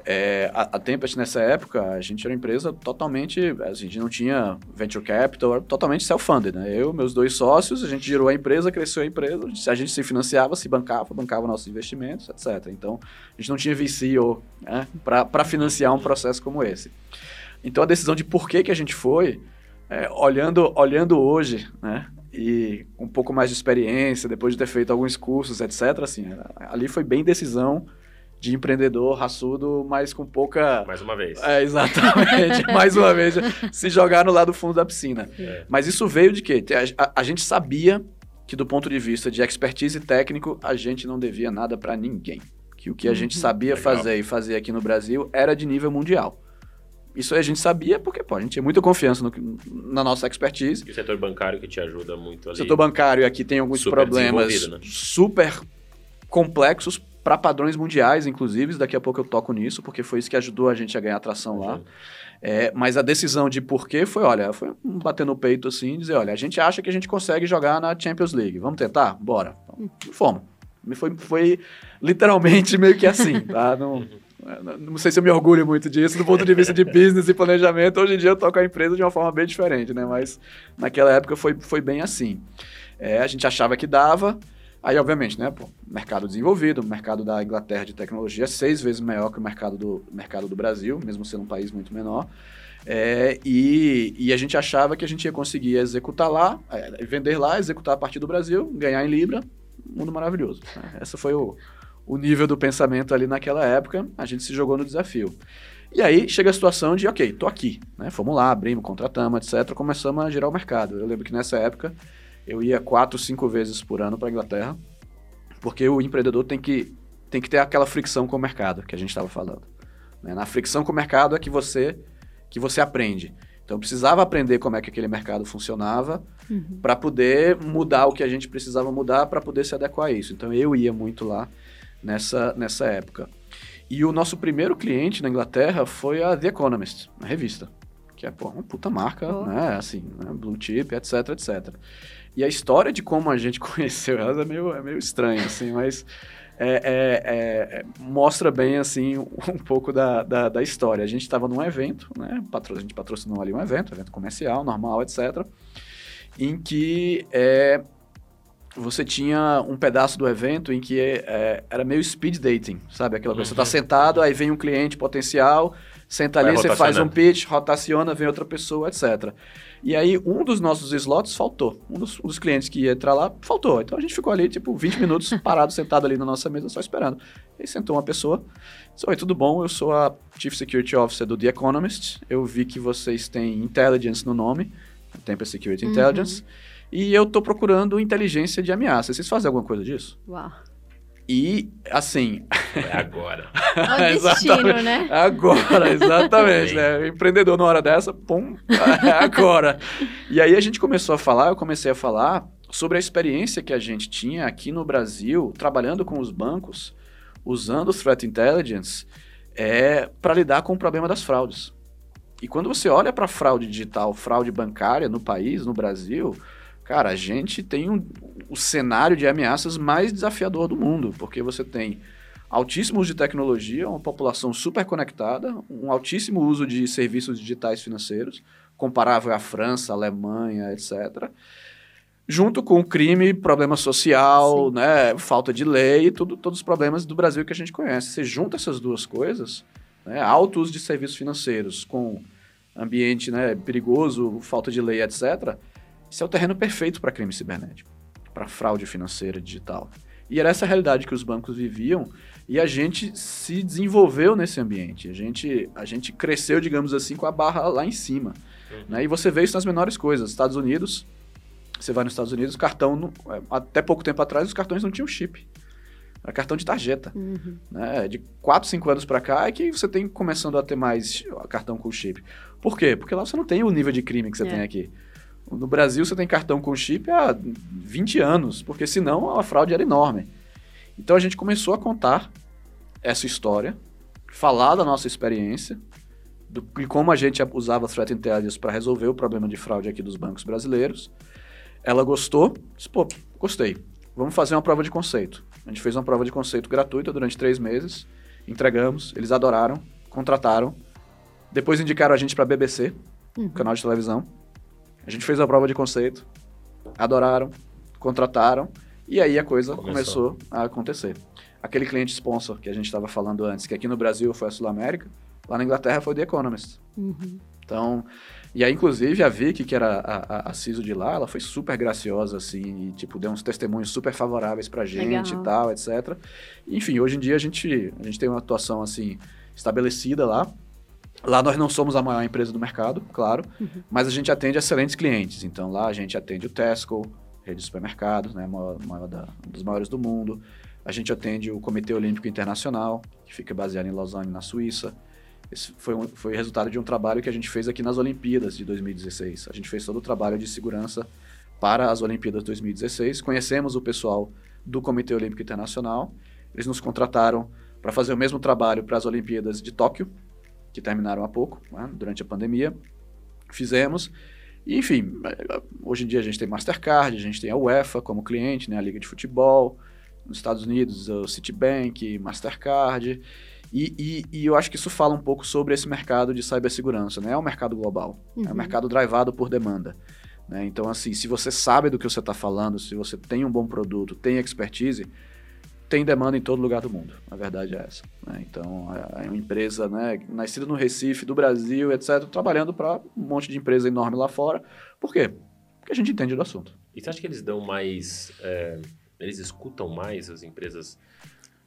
É, a, a Tempest, nessa época, a gente era uma empresa totalmente. A gente não tinha venture capital, totalmente self-funded. Né? Eu, meus dois sócios, a gente girou a empresa, cresceu a empresa, a gente se financiava, se bancava, bancava nossos investimentos, etc. Então, a gente não tinha VC né, para financiar um processo como esse. Então, a decisão de por que, que a gente foi, é, olhando, olhando hoje, né? E um pouco mais de experiência, depois de ter feito alguns cursos, etc., assim, ali foi bem decisão de empreendedor raçudo, mas com pouca. Mais uma vez. É, exatamente. mais uma vez, se jogar no lado fundo da piscina. É. Mas isso veio de quê? A, a, a, gente sabia que, do ponto de vista de expertise técnico, a gente não devia nada para ninguém. Que o que a uhum. gente sabia Legal. fazer e fazer aqui no Brasil era de nível mundial. Isso a gente sabia porque pô, a gente tinha muita confiança no, na nossa expertise. E o setor bancário que te ajuda muito ali. O setor bancário aqui tem alguns problemas né? super complexos para padrões mundiais, inclusive. Daqui a pouco eu toco nisso, porque foi isso que ajudou a gente a ganhar atração uhum. lá. É, mas a decisão de por quê foi, olha, foi bater no peito assim, dizer, olha, a gente acha que a gente consegue jogar na Champions League. Vamos tentar? Bora. Então, fomos. Foi, foi literalmente meio que assim, tá? Não, não sei se eu me orgulho muito disso, do ponto de vista de business e planejamento. Hoje em dia eu toco a empresa de uma forma bem diferente, né? Mas naquela época foi, foi bem assim. É, a gente achava que dava, Aí, obviamente, né, pô, mercado desenvolvido, o mercado da Inglaterra de tecnologia é seis vezes maior que o mercado do, mercado do Brasil, mesmo sendo um país muito menor. É, e, e, a gente achava que a gente ia conseguir executar lá, é, vender lá, executar a partir do Brasil, ganhar em Libra, mundo maravilhoso. Né? Esse foi o, o nível do pensamento ali naquela época, a gente se jogou no desafio. E aí chega a situação de, ok, tô aqui, né? Fomos lá, abrimos, contratamos, etc. Começamos a girar o mercado. Eu lembro que nessa época eu ia quatro, cinco vezes por ano para a Inglaterra, porque o empreendedor tem que, tem que ter aquela fricção com o mercado que a gente estava falando. Né? Na fricção com o mercado é que você, que você aprende. Então, eu precisava aprender como é que aquele mercado funcionava uhum. para poder mudar o que a gente precisava mudar para poder se adequar a isso. Então, eu ia muito lá nessa, nessa época. E o nosso primeiro cliente na Inglaterra foi a The Economist, a revista, que é pô, uma puta marca, oh. né? Assim, né? blue chip, etc, etc. E a história de como a gente conheceu elas é meio, é meio estranha, assim, mas é, é, é, mostra bem, assim, um pouco da, da, da história. A gente estava num evento, né? A gente patrocinou ali um evento, evento comercial, normal, etc., em que é, você tinha um pedaço do evento em que é, era meio speed dating, sabe? Aquela coisa, tá uhum. você está sentado, aí vem um cliente potencial, senta ali, você faz um pitch, rotaciona, vem outra pessoa, etc. E aí, um dos nossos slots faltou. Um dos, um dos, clientes que ia entrar lá faltou. Então a gente ficou ali, tipo, 20 minutos parado, sentado ali na nossa mesa, só esperando. E aí sentou uma pessoa. Disse, Oi, tudo bom? Eu sou a Chief Security Officer do The Economist. Eu vi que vocês têm Intelligence no nome, Tempest Security uhum. Intelligence. E eu tô procurando inteligência de ameaça. Vocês fazem alguma coisa disso? Uau. E, assim. É agora. É o destino, né? Agora, exatamente. né? Empreendedor, na hora dessa, pum, é agora. E aí a gente começou a falar, eu comecei a falar sobre a experiência que a gente tinha aqui no Brasil, trabalhando com os bancos, usando o Threat Intelligence, é, para lidar com o problema das fraudes. E quando você olha para fraude digital, fraude bancária no país, no Brasil, Cara, a gente tem um, o cenário de ameaças mais desafiador do mundo, porque você tem altíssimos de tecnologia, uma população super conectada, um altíssimo uso de serviços digitais financeiros, comparável à França, à Alemanha, etc. Junto com crime, problema social, né, falta de lei, tudo, todos os problemas do Brasil que a gente conhece. Você junta essas duas coisas, né, alto uso de serviços financeiros com ambiente né, perigoso, falta de lei, etc., esse é o terreno perfeito para crime cibernético, para fraude financeira digital. E era essa a realidade que os bancos viviam e a gente se desenvolveu nesse ambiente. A gente, a gente cresceu, digamos assim, com a barra lá em cima. Uhum. Né? E você vê isso nas menores coisas. Estados Unidos, você vai nos Estados Unidos, cartão, é, até pouco tempo atrás, os cartões não tinham chip. Era cartão de tarjeta. Uhum. Né? De 4, 5 anos para cá é que você tem começando a ter mais cartão com chip. Por quê? Porque lá você não tem o nível de crime que você é. tem aqui. No Brasil, você tem cartão com chip há 20 anos, porque senão a fraude era enorme. Então a gente começou a contar essa história, falar da nossa experiência, do, de como a gente usava Threat Intelligence para resolver o problema de fraude aqui dos bancos brasileiros. Ela gostou, disse, pô, gostei, vamos fazer uma prova de conceito. A gente fez uma prova de conceito gratuita durante três meses, entregamos, eles adoraram, contrataram, depois indicaram a gente para BBC, uhum. canal de televisão. A gente fez a prova de conceito, adoraram, contrataram, e aí a coisa começou, começou a acontecer. Aquele cliente sponsor que a gente estava falando antes, que aqui no Brasil foi a Sul América, lá na Inglaterra foi o The Economist. Uhum. Então, e aí, inclusive, a Vicky, que era a, a, a CISO de lá, ela foi super graciosa, assim, e, tipo, deu uns testemunhos super favoráveis pra gente Legal. e tal, etc. Enfim, hoje em dia a gente, a gente tem uma atuação, assim, estabelecida lá. Lá nós não somos a maior empresa do mercado, claro, uhum. mas a gente atende excelentes clientes. Então, lá a gente atende o Tesco, rede de supermercados, né, maior, maior da, um dos maiores do mundo. A gente atende o Comitê Olímpico Internacional, que fica baseado em Lausanne, na Suíça. Esse foi, um, foi resultado de um trabalho que a gente fez aqui nas Olimpíadas de 2016. A gente fez todo o trabalho de segurança para as Olimpíadas 2016. Conhecemos o pessoal do Comitê Olímpico Internacional. Eles nos contrataram para fazer o mesmo trabalho para as Olimpíadas de Tóquio, que terminaram há pouco, né, durante a pandemia. Fizemos. E, enfim, hoje em dia a gente tem Mastercard, a gente tem a UEFA como cliente, né, a Liga de Futebol nos Estados Unidos, o Citibank, Mastercard. E, e, e, eu acho que isso fala um pouco sobre esse mercado de cibersegurança, né? É um mercado global, uhum. é um uhum. mercado drivado por demanda. Né? Então, assim, se você sabe do que você está falando, se você tem um bom produto, tem expertise, tem demanda em todo lugar do mundo. A verdade é essa. Né? Então, é, é uma empresa né, nascida no Recife, do Brasil, etc., trabalhando para um monte de empresa enorme lá fora. Por quê? Porque a gente entende do assunto. E você acha que eles dão mais... É eles escutam mais as empresas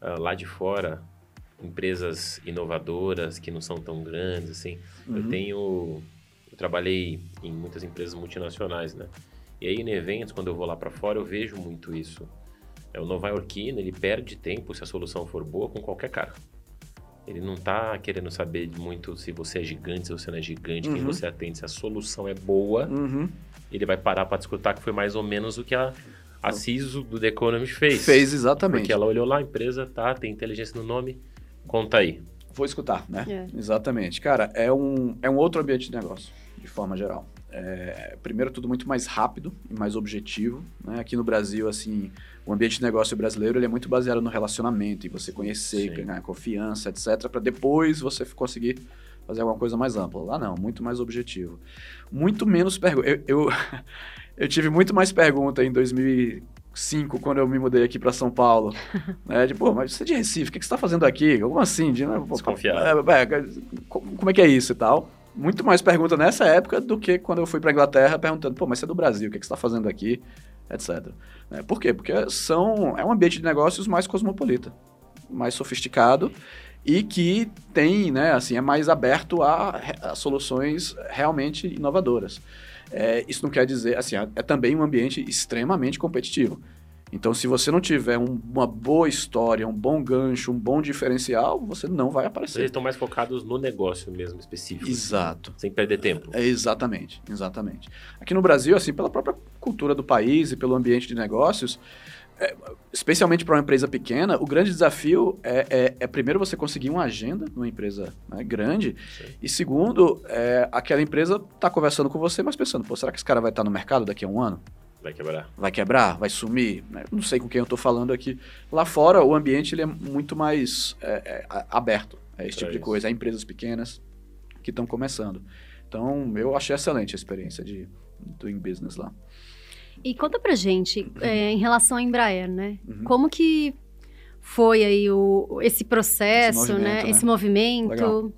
uh, lá de fora, empresas inovadoras que não são tão grandes, assim. Uhum. Eu tenho... Eu trabalhei em muitas empresas multinacionais, né? E aí, em eventos, quando eu vou lá para fora, eu vejo muito isso. É o nova iorquino, ele perde tempo, se a solução for boa, com qualquer cara. Ele não tá querendo saber muito se você é gigante, se você não é gigante, uhum. quem você atende, se a solução é boa. Uhum. Ele vai parar para discutir que foi mais ou menos o que a, a CISO do The Economist fez. Fez, exatamente. Porque ela olhou lá, a empresa tá, tem inteligência no nome, conta aí. Vou escutar, né? É. Exatamente. Cara, é um, é um outro ambiente de negócio, de forma geral. É, primeiro, tudo muito mais rápido e mais objetivo. Né? Aqui no Brasil, assim, o ambiente de negócio brasileiro ele é muito baseado no relacionamento e você conhecer, Sim. ganhar confiança, etc., para depois você conseguir fazer alguma coisa mais ampla. Lá não, muito mais objetivo. Muito menos pergunta. Eu, eu, eu tive muito mais pergunta em 2005, quando eu me mudei aqui para São Paulo. né? De, pô, mas você é de Recife, o que, você está fazendo aqui? Como assim? De, né? Desconfiado. É, é, como é que é isso e tal? Muito mais pergunta nessa época do que quando eu fui para Inglaterra perguntando, pô, mas você é do Brasil, o que, você está fazendo aqui? Etc. É, por quê? Porque são, é um ambiente de negócios mais cosmopolita, mais sofisticado e que tem, né, assim, é mais aberto a, a soluções realmente inovadoras. É, isso não quer dizer, assim, é, é também um ambiente extremamente competitivo. Então, se você não tiver um, uma boa história, um bom gancho, um bom diferencial, você não vai aparecer. Eles estão mais focados no negócio mesmo, específico. Exato. Sem perder tempo. É, exatamente, exatamente. Aqui no Brasil, assim, pela própria cultura do país e pelo ambiente de negócios, é, especialmente para uma empresa pequena, o grande desafio é, é, é, primeiro você conseguir uma agenda numa empresa né, grande Sim. e segundo, é, aquela empresa está conversando com você, mas pensando, pô, será que esse cara vai estar tá no mercado daqui a um ano? Vai quebrar. Vai quebrar? Vai sumir? Né? Não sei com quem eu estou falando aqui. Lá fora, o ambiente ele é muito mais é, é, aberto a esse tipo de coisa. Há empresas pequenas que estão começando. Então, eu achei excelente a experiência de doing business lá. E conta pra gente, é, em relação à Embraer, né? Uhum. Como que foi aí o, esse processo, esse né? né? Esse movimento. Legal.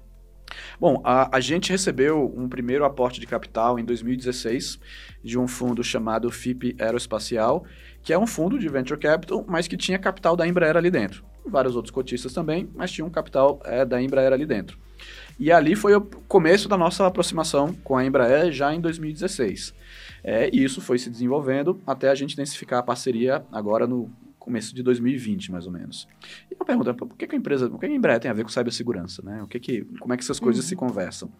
Bom, a, a, gente recebeu um primeiro aporte de capital em 2016 de um fundo chamado FIP Aeroespacial, que é um fundo de venture capital, mas que tinha capital da Embraer ali dentro. Vários outros cotistas também, mas tinha um capital é, da Embraer ali dentro. E ali foi o começo da nossa aproximação com a Embraer já em 2016. É, e isso foi se desenvolvendo até a gente intensificar a parceria agora no começo de 2020, mais ou menos. Eu pergunto, por que, que a empresa, o que a Embraer tem a ver com cibersegurança, né? O que que, como é que essas coisas uhum. se conversam?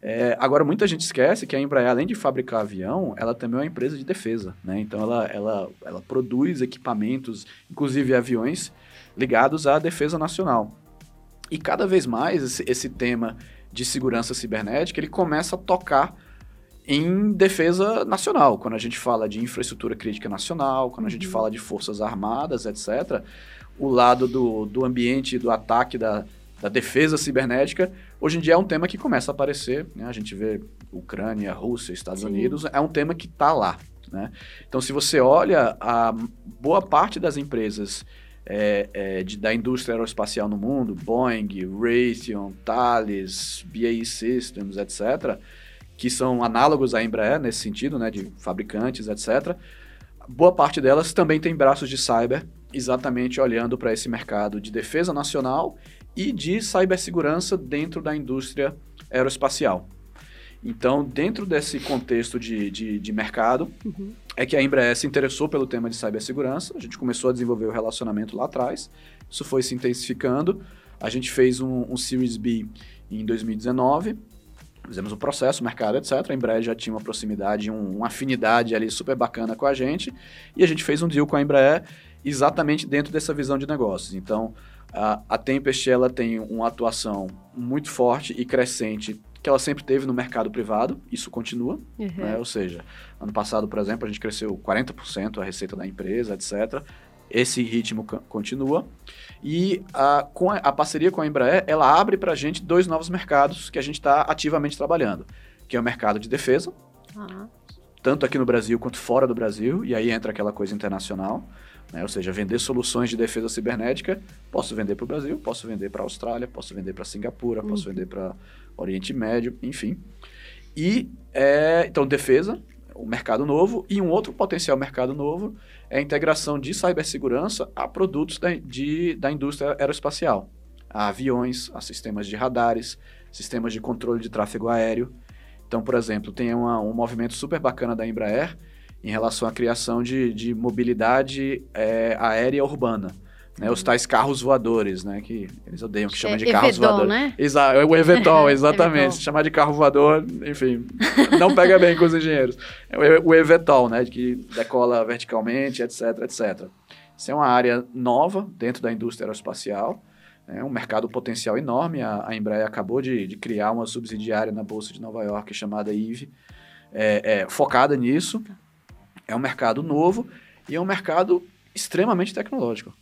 É, agora, muita gente esquece que a Embraer, além de fabricar avião, ela também é uma empresa de defesa, né? Então, ela, ela, ela produz equipamentos, inclusive aviões, ligados à defesa nacional. E cada vez mais esse, esse tema de segurança cibernética, ele começa a tocar em defesa nacional. Quando a gente fala de infraestrutura crítica nacional, quando a gente uhum. fala de forças armadas, etc., o lado do, do ambiente, do ataque da, da defesa cibernética, hoje em dia é um tema que começa a aparecer. Né? A gente vê Ucrânia, Rússia, Estados Sim. Unidos, é um tema que está lá. Né? Então, se você olha, a boa parte das empresas é, é, de, da indústria aeroespacial no mundo, Boeing, Raytheon, Thales, BAE Systems, etc., que são análogos à Embraer nesse sentido, né, de fabricantes, etc., boa parte delas também tem braços de cyber, exatamente olhando para esse mercado de defesa nacional e de cibersegurança dentro da indústria aeroespacial. Então, dentro desse contexto de, de, de mercado, uhum. é que a Embraer se interessou pelo tema de cibersegurança. A gente começou a desenvolver o relacionamento lá atrás. Isso foi se intensificando. A gente fez um, um Series B em 2019. Fizemos o um processo, mercado, etc. A Embraer já tinha uma proximidade, um, uma afinidade ali super bacana com a gente. E a gente fez um deal com a Embraer exatamente dentro dessa visão de negócios. Então, a, a Tempest ela tem uma atuação muito forte e crescente que ela sempre teve no mercado privado, isso continua, uhum. né? ou seja, ano passado, por exemplo, a gente cresceu 40% a receita da empresa, etc. Esse ritmo continua. E a, com a, a parceria com a Embraer, ela abre para a gente dois novos mercados que a gente está ativamente trabalhando, que é o mercado de defesa, uhum. tanto aqui no Brasil quanto fora do Brasil, e aí entra aquela coisa internacional. Né? Ou seja, vender soluções de defesa cibernética, posso vender para o Brasil, posso vender para a Austrália, posso vender para Singapura, uhum. posso vender para Oriente Médio, enfim. E, é, então, defesa, o mercado novo, e um outro potencial mercado novo é a integração de cibersegurança a produtos da, de, da indústria aeroespacial, a aviões, a sistemas de radares, sistemas de controle de tráfego aéreo. Então, por exemplo, tem uma, um movimento super bacana da Embraer, em relação à criação de, de mobilidade é, aérea urbana. Né, os tais carros voadores, né? Que eles odeiam que chamam de é, carros voadores. Né? Exato, o Evetol, exatamente. chamar de carro voador, enfim, não pega bem com os engenheiros. É o Evetol, né? Que decola verticalmente, etc, etc. Isso é uma área nova dentro da indústria aeroespacial. É um mercado potencial enorme. A, a Embraer acabou de, de, criar uma subsidiária na Bolsa de Nova York chamada IVE, é, é, focada nisso. É um mercado novo e é um mercado extremamente tecnológico.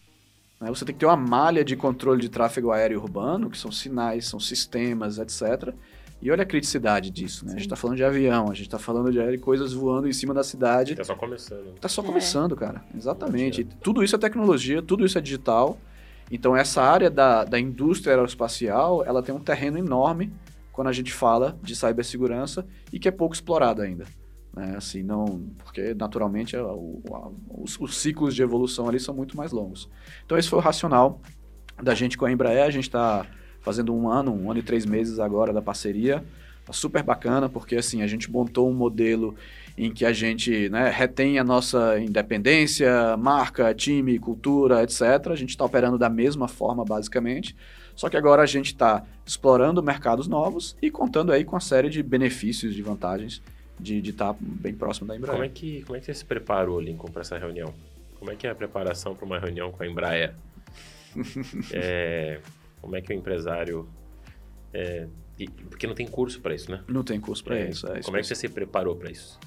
Né? Você tem que ter uma malha de controle de tráfego aéreo urbano, que são sinais, são sistemas, etc. E olha a criticidade disso, né? A gente está falando de avião, a gente está falando de coisas voando em cima da cidade. Está só começando. Está só é. começando, cara. Exatamente. Tudo isso é tecnologia, tudo isso é digital. Então, essa área da, da indústria aeroespacial, ela tem um terreno enorme quando a gente fala de cibersegurança e que é pouco explorado ainda. Né? Assim, não, porque naturalmente a, a, os, os, ciclos de evolução ali são muito mais longos. Então esse foi o racional da gente com a Embraer. A gente está fazendo um ano, um ano e três meses agora da parceria. Tá super bacana porque assim a gente montou um modelo em que a gente né, retém a nossa independência, marca, time, cultura, etc. A gente está operando da mesma forma basicamente. Só que agora a gente está explorando mercados novos e contando aí com uma série de benefícios, de vantagens de estar tá bem próximo da Embraer. Como é, que, como é que você se preparou, Lincoln, para essa reunião? Como é que é a preparação para uma reunião com a Embraer? é, como é que o empresário... É, porque não tem curso para isso, né? Não tem curso para é, isso. É, como é que você se preparou para isso?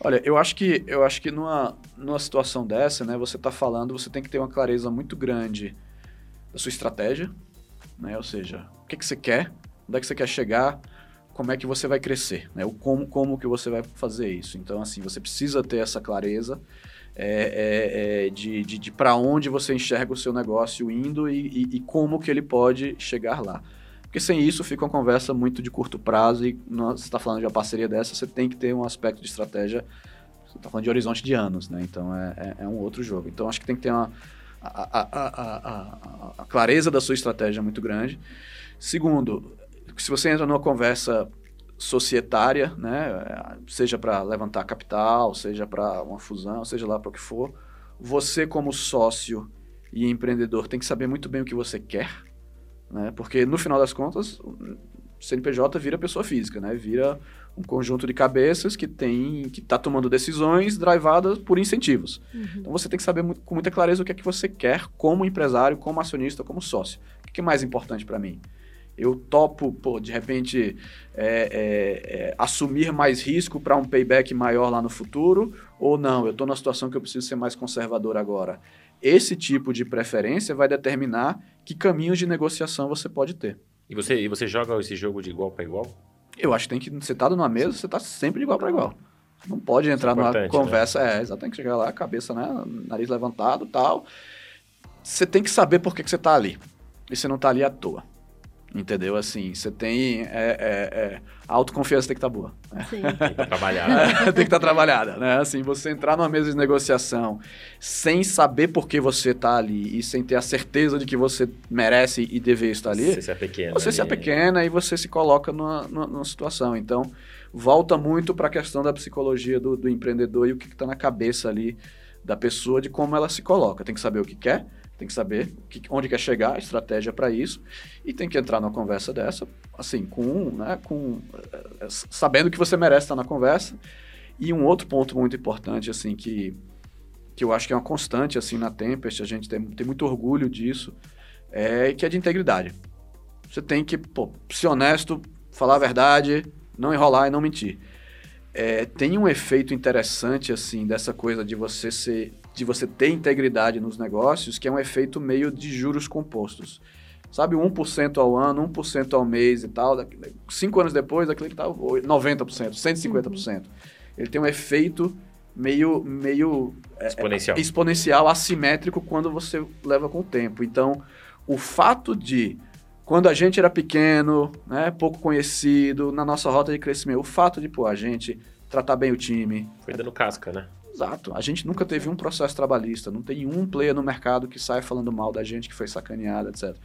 Olha, eu acho que eu acho que numa, numa situação dessa, né, você está falando, você tem que ter uma clareza muito grande da sua estratégia, né? Ou seja, o que, que você quer, onde é que você quer chegar, como é que você vai crescer, né? O como, como que você vai fazer isso. Então, assim, você precisa ter essa clareza é, é, é, de, de, de para onde você enxerga o seu negócio indo e, e, e, como que ele pode chegar lá. Porque sem isso fica uma conversa muito de curto prazo e você está falando de uma parceria dessa, você tem que ter um aspecto de estratégia, você está falando de horizonte de anos, né? Então, é, é, é um outro jogo. Então, acho que tem que ter uma, a, a, a, a clareza da sua estratégia muito grande. Segundo, se você entra numa conversa societária, né, seja para levantar capital, seja para uma fusão, seja lá para o que for, você como sócio e empreendedor tem que saber muito bem o que você quer, né, porque no final das contas, o CNPJ vira pessoa física, né, vira um conjunto de cabeças que tem que está tomando decisões drivadas por incentivos. Uhum. Então você tem que saber muito, com muita clareza o que é que você quer como empresário, como acionista, como sócio. O que é mais importante para mim? Eu topo, pô, de repente, é, é, é, assumir mais risco para um payback maior lá no futuro, ou não, eu estou numa situação que eu preciso ser mais conservador agora. esse tipo de preferência vai determinar que caminhos de negociação você pode ter. E você, e você joga esse jogo de igual para igual? Eu acho que tem que. Você tá numa mesa, você tá sempre de igual para igual. Não pode entrar numa importante, conversa. É, exatamente. Chegar lá, cabeça, né? Nariz levantado tal. Você tem que saber por que, que você tá ali. E você não tá ali à toa. Entendeu? Assim, você tem. É, é, é, a autoconfiança tem que estar tá boa. né? Sim. Tem que trabalhar. né? tem que estar trabalhada, né? Assim, você entrar numa mesa de negociação sem saber por que você tá ali e sem ter a certeza de que você merece e deveria estar ali, Você se é pequeno. você se ali. apequena e você se coloca numa, numa, numa situação. Então, volta muito para a questão da psicologia do, do empreendedor e o que está na cabeça ali da pessoa, de como ela se coloca. Tem que saber o que quer, tem que saber que- onde quer chegar, a estratégia para isso, e tem que entrar numa conversa dessa, assim, com, né, com eh, sabendo que você merece estar na conversa. E um outro ponto muito importante, assim, que, que eu acho que é uma constante, assim, na Tempest, a gente tem, tem muito orgulho disso, é que é de integridade. Você tem que pô, ser honesto, falar a verdade, não enrolar e não mentir. É, tem um efeito interessante assim dessa coisa de você ser, de você ter integridade nos negócios, que é um efeito meio de juros compostos. Sabe, 1% ao ano, 1% ao mês e tal. daqui- Cinco anos depois, aquilo que tá 90%, 150%. Ele tem um efeito meio, meio Exponencial. exponencial, assimétrico quando você leva com o tempo. Então, o fato de quando a gente era pequeno, né, pouco conhecido, na nossa rota de crescimento, o fato de pô, a gente tratar bem o time, Foi dando casca, né? Exato. A gente nunca teve um processo trabalhista, não tem um player no mercado que sai falando mal da gente que foi sacaneada, etc.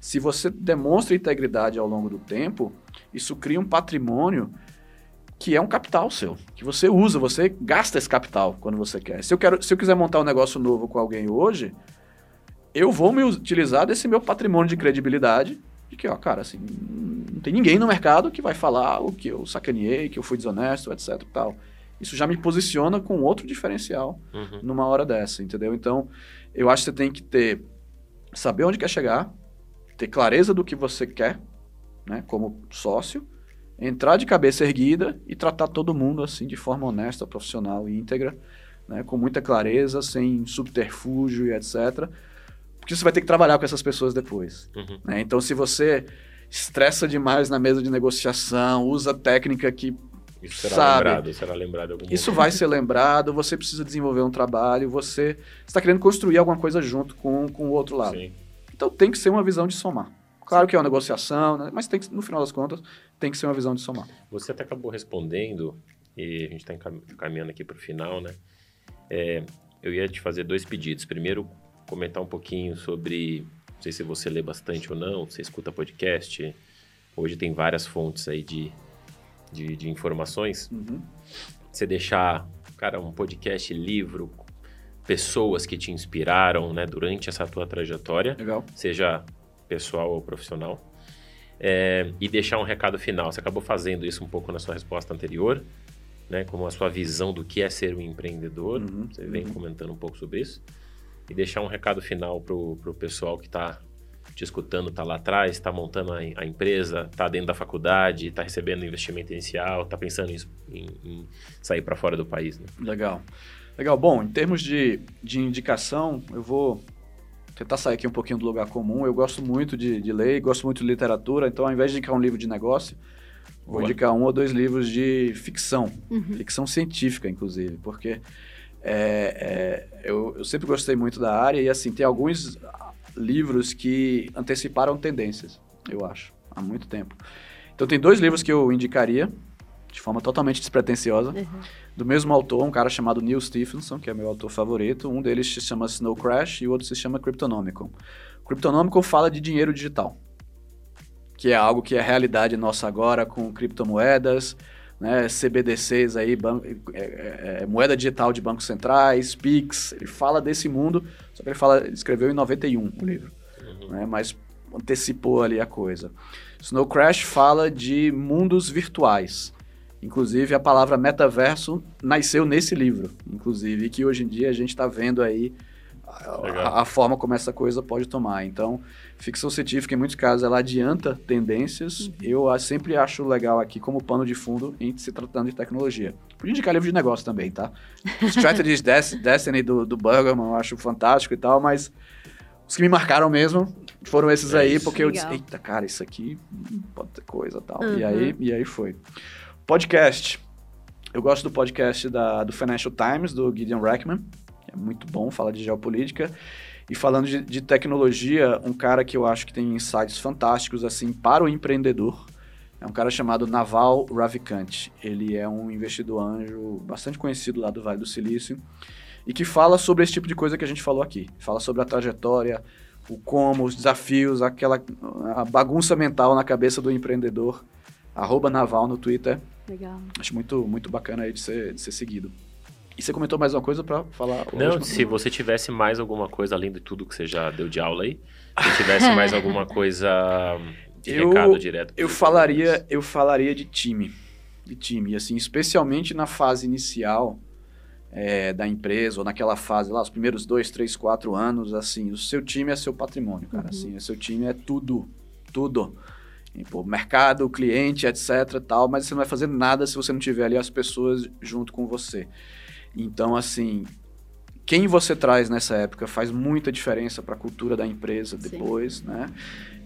Se você demonstra integridade ao longo do tempo, isso cria um patrimônio que é um capital seu, que você usa, você gasta esse capital quando você quer. Se eu, quero, se eu quiser montar um negócio novo com alguém hoje, eu vou me utilizar desse meu patrimônio de credibilidade, de que, ó, cara, assim, não tem ninguém no mercado que vai falar o que eu sacaneei, que eu fui desonesto, etc tal. Isso já me posiciona com outro diferencial Uhum. numa hora dessa, entendeu? Então, eu acho que você tem que ter saber onde quer chegar, ter clareza do que você quer, né, como sócio, entrar de cabeça erguida e tratar todo mundo assim de forma honesta, profissional e íntegra, né, com muita clareza, sem subterfúgio e etc. Porque você vai ter que trabalhar com essas pessoas depois. Uhum. né? Então, se você estressa demais na mesa de negociação, usa técnica que Isso será Sabe. lembrado, será lembrado em algum isso momento. vai ser lembrado, você precisa desenvolver um trabalho, você está querendo construir alguma coisa junto com, com o outro lado. Sim. Então tem que ser uma visão de somar. Claro que é uma negociação, né? mas tem que, no final das contas, tem que ser uma visão de somar. Você até acabou respondendo, e a gente está caminhando aqui para o final, né? É, eu ia te fazer dois pedidos. Primeiro, comentar um pouquinho sobre, não sei se você lê bastante ou não, você escuta podcast. Hoje tem várias fontes aí de, de, de informações. Você deixar, cara, um podcast, livro, pessoas que te inspiraram, né, durante essa tua trajetória Legal? seja pessoal ou profissional. É, e deixar um recado final. Você acabou fazendo isso um pouco na sua resposta anterior, né? Como a sua visão do que é ser um empreendedor. Uhum, Você vem uhum. comentando um pouco sobre isso. E deixar um recado final pro, pro pessoal que está te escutando, está lá atrás, está montando a, a empresa, está dentro da faculdade, está recebendo investimento inicial, está pensando em, em- em sair para fora do país, né? Legal. Legal. Bom, em termos de, de indicação, eu vou tentar sair aqui um pouquinho do lugar comum. Eu gosto muito de, de ler, gosto muito de literatura, então ao invés de indicar um livro de negócio, vou Boa. indicar um ou dois livros de ficção, Uhum. ficção científica, inclusive, porque é, é, eu, eu sempre gostei muito da área e assim, tem alguns livros que anteciparam tendências, eu acho, há muito tempo. Então tem dois livros que eu indicaria, de forma totalmente despretensiosa, Uhum. do mesmo autor, um cara chamado Neil Stephenson, que é meu autor favorito. Um deles se chama Snow Crash e o outro se chama Cryptonomicon. Cryptonomicon fala de dinheiro digital, que é algo que é realidade nossa agora com criptomoedas, né, CBDCs aí, ban- é- é- é moeda digital de bancos centrais, PIX. Ele fala desse mundo, só que ele fala, ele escreveu em 91 o livro, né, mas antecipou ali a coisa. Snow Crash fala de mundos virtuais. Inclusive, a palavra metaverso nasceu nesse livro, inclusive, que hoje em dia a gente está vendo aí a, a, forma como essa coisa pode tomar. Então, ficção científica, em muitos casos, ela adianta tendências. Uhum. Eu sempre acho legal aqui como pano de fundo em se tratando de tecnologia. Podia indicar livro de negócio também, tá? Strategies Destiny do, do Bergman, eu acho fantástico e tal, mas os que me marcaram mesmo foram esses é aí, porque legal. eu disse, eita, cara, isso aqui pode ter coisa tal. Uhum. E, aí, e aí foi. Podcast. Eu gosto do podcast da, do Financial Times, do Gideon Rackman muito bom, fala de geopolítica. E falando de, de, tecnologia, um cara que eu acho que tem insights fantásticos assim para o empreendedor é um cara chamado Naval Ravikant. Ele é um investidor anjo bastante conhecido lá do Vale do Silício e que fala sobre esse tipo de coisa que a gente falou aqui. Fala sobre a trajetória, o como, os desafios, aquela a bagunça mental na cabeça do empreendedor. Arroba Naval no Twitter. Legal. Acho muito, muito bacana aí de ser, de ser seguido. E você comentou mais uma coisa para falar? Não, se você tivesse mais alguma coisa além de tudo que você já deu de aula aí, se tivesse mais alguma coisa de eu, recado direto. Eu falaria, eu falaria de time, de time, assim, especialmente na fase inicial é, da empresa ou naquela fase lá, os primeiros dois, três, quatro anos, assim, o seu time é seu patrimônio, cara, uhum. assim, o seu time é tudo, tudo. E, pô, mercado, cliente, etc, tal, mas você não vai fazer nada se você não tiver ali as pessoas junto com você. Então, assim, quem você traz nessa época faz muita diferença para a cultura da empresa depois, Sim. né?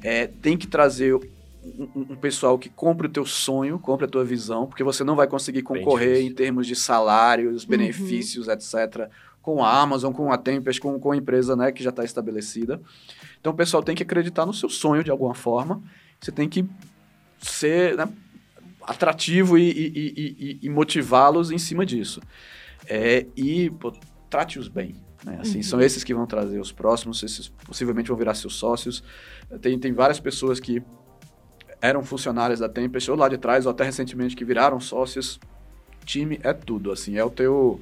É, tem que trazer um, um, pessoal que compre o teu sonho, compre a tua visão, porque você não vai conseguir concorrer em termos de salários, uhum. benefícios, uhum. etc., com a Amazon, com a Tempest, com, com a empresa né, que já está estabelecida. Então, o pessoal tem que acreditar no seu sonho de alguma forma. Você tem que ser né, atrativo e, e, e, e motivá-los em cima disso. É, e trate-os bem. Né? Assim, uhum. São esses que vão trazer os próximos, esses possivelmente vão virar seus sócios. Tem, tem várias pessoas que eram funcionárias da Tempest, ou lá de trás, ou até recentemente, que viraram sócios. Time é tudo, assim, é o teu,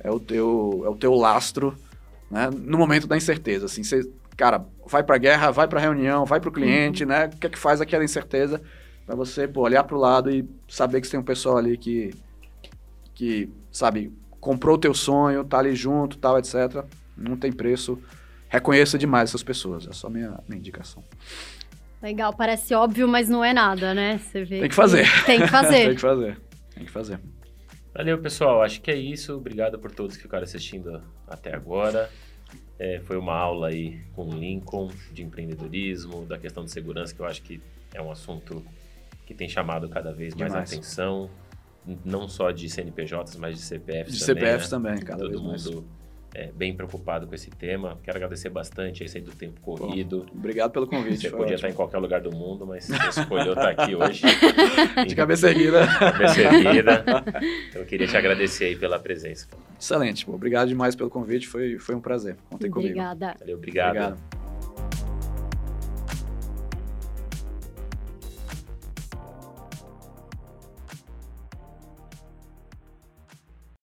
é o teu, é o teu lastro, né? No momento da incerteza, assim, você, cara, vai pra guerra, vai pra reunião, vai pro cliente, uhum. né? O que é que faz aquela incerteza para você, pô, olhar pro lado e saber que você tem um pessoal ali que, que, sabe, comprou o teu sonho, tá ali junto, tal, etc. Não tem preço. Reconheça demais essas pessoas. É só minha, minha indicação. Legal, parece óbvio, mas não é nada, né? Você vê tem que fazer. Que tem que fazer. tem que fazer. Tem que fazer. Valeu, pessoal. Acho que é isso. Obrigado por todos que ficaram assistindo até agora. É, foi uma aula aí com o Lincoln de empreendedorismo, da questão de segurança, que eu acho que é um assunto que tem chamado cada vez mais Demais. atenção não só de CNPJs, mas de CPFs de também. De CPFs né? também, cada Todo vez mundo é, bem preocupado com esse tema. Quero agradecer bastante aí do tempo corrido. Bom, obrigado pelo convite. Você podia ótimo. estar em qualquer lugar do mundo, mas você escolheu estar aqui hoje. de cabeça erguida. Cabeça erguida. Então, eu queria te agradecer aí pela presença. Excelente. Obrigado demais pelo convite. Foi, foi um prazer. Contem comigo. Obrigada. Valeu, obrigado. obrigado.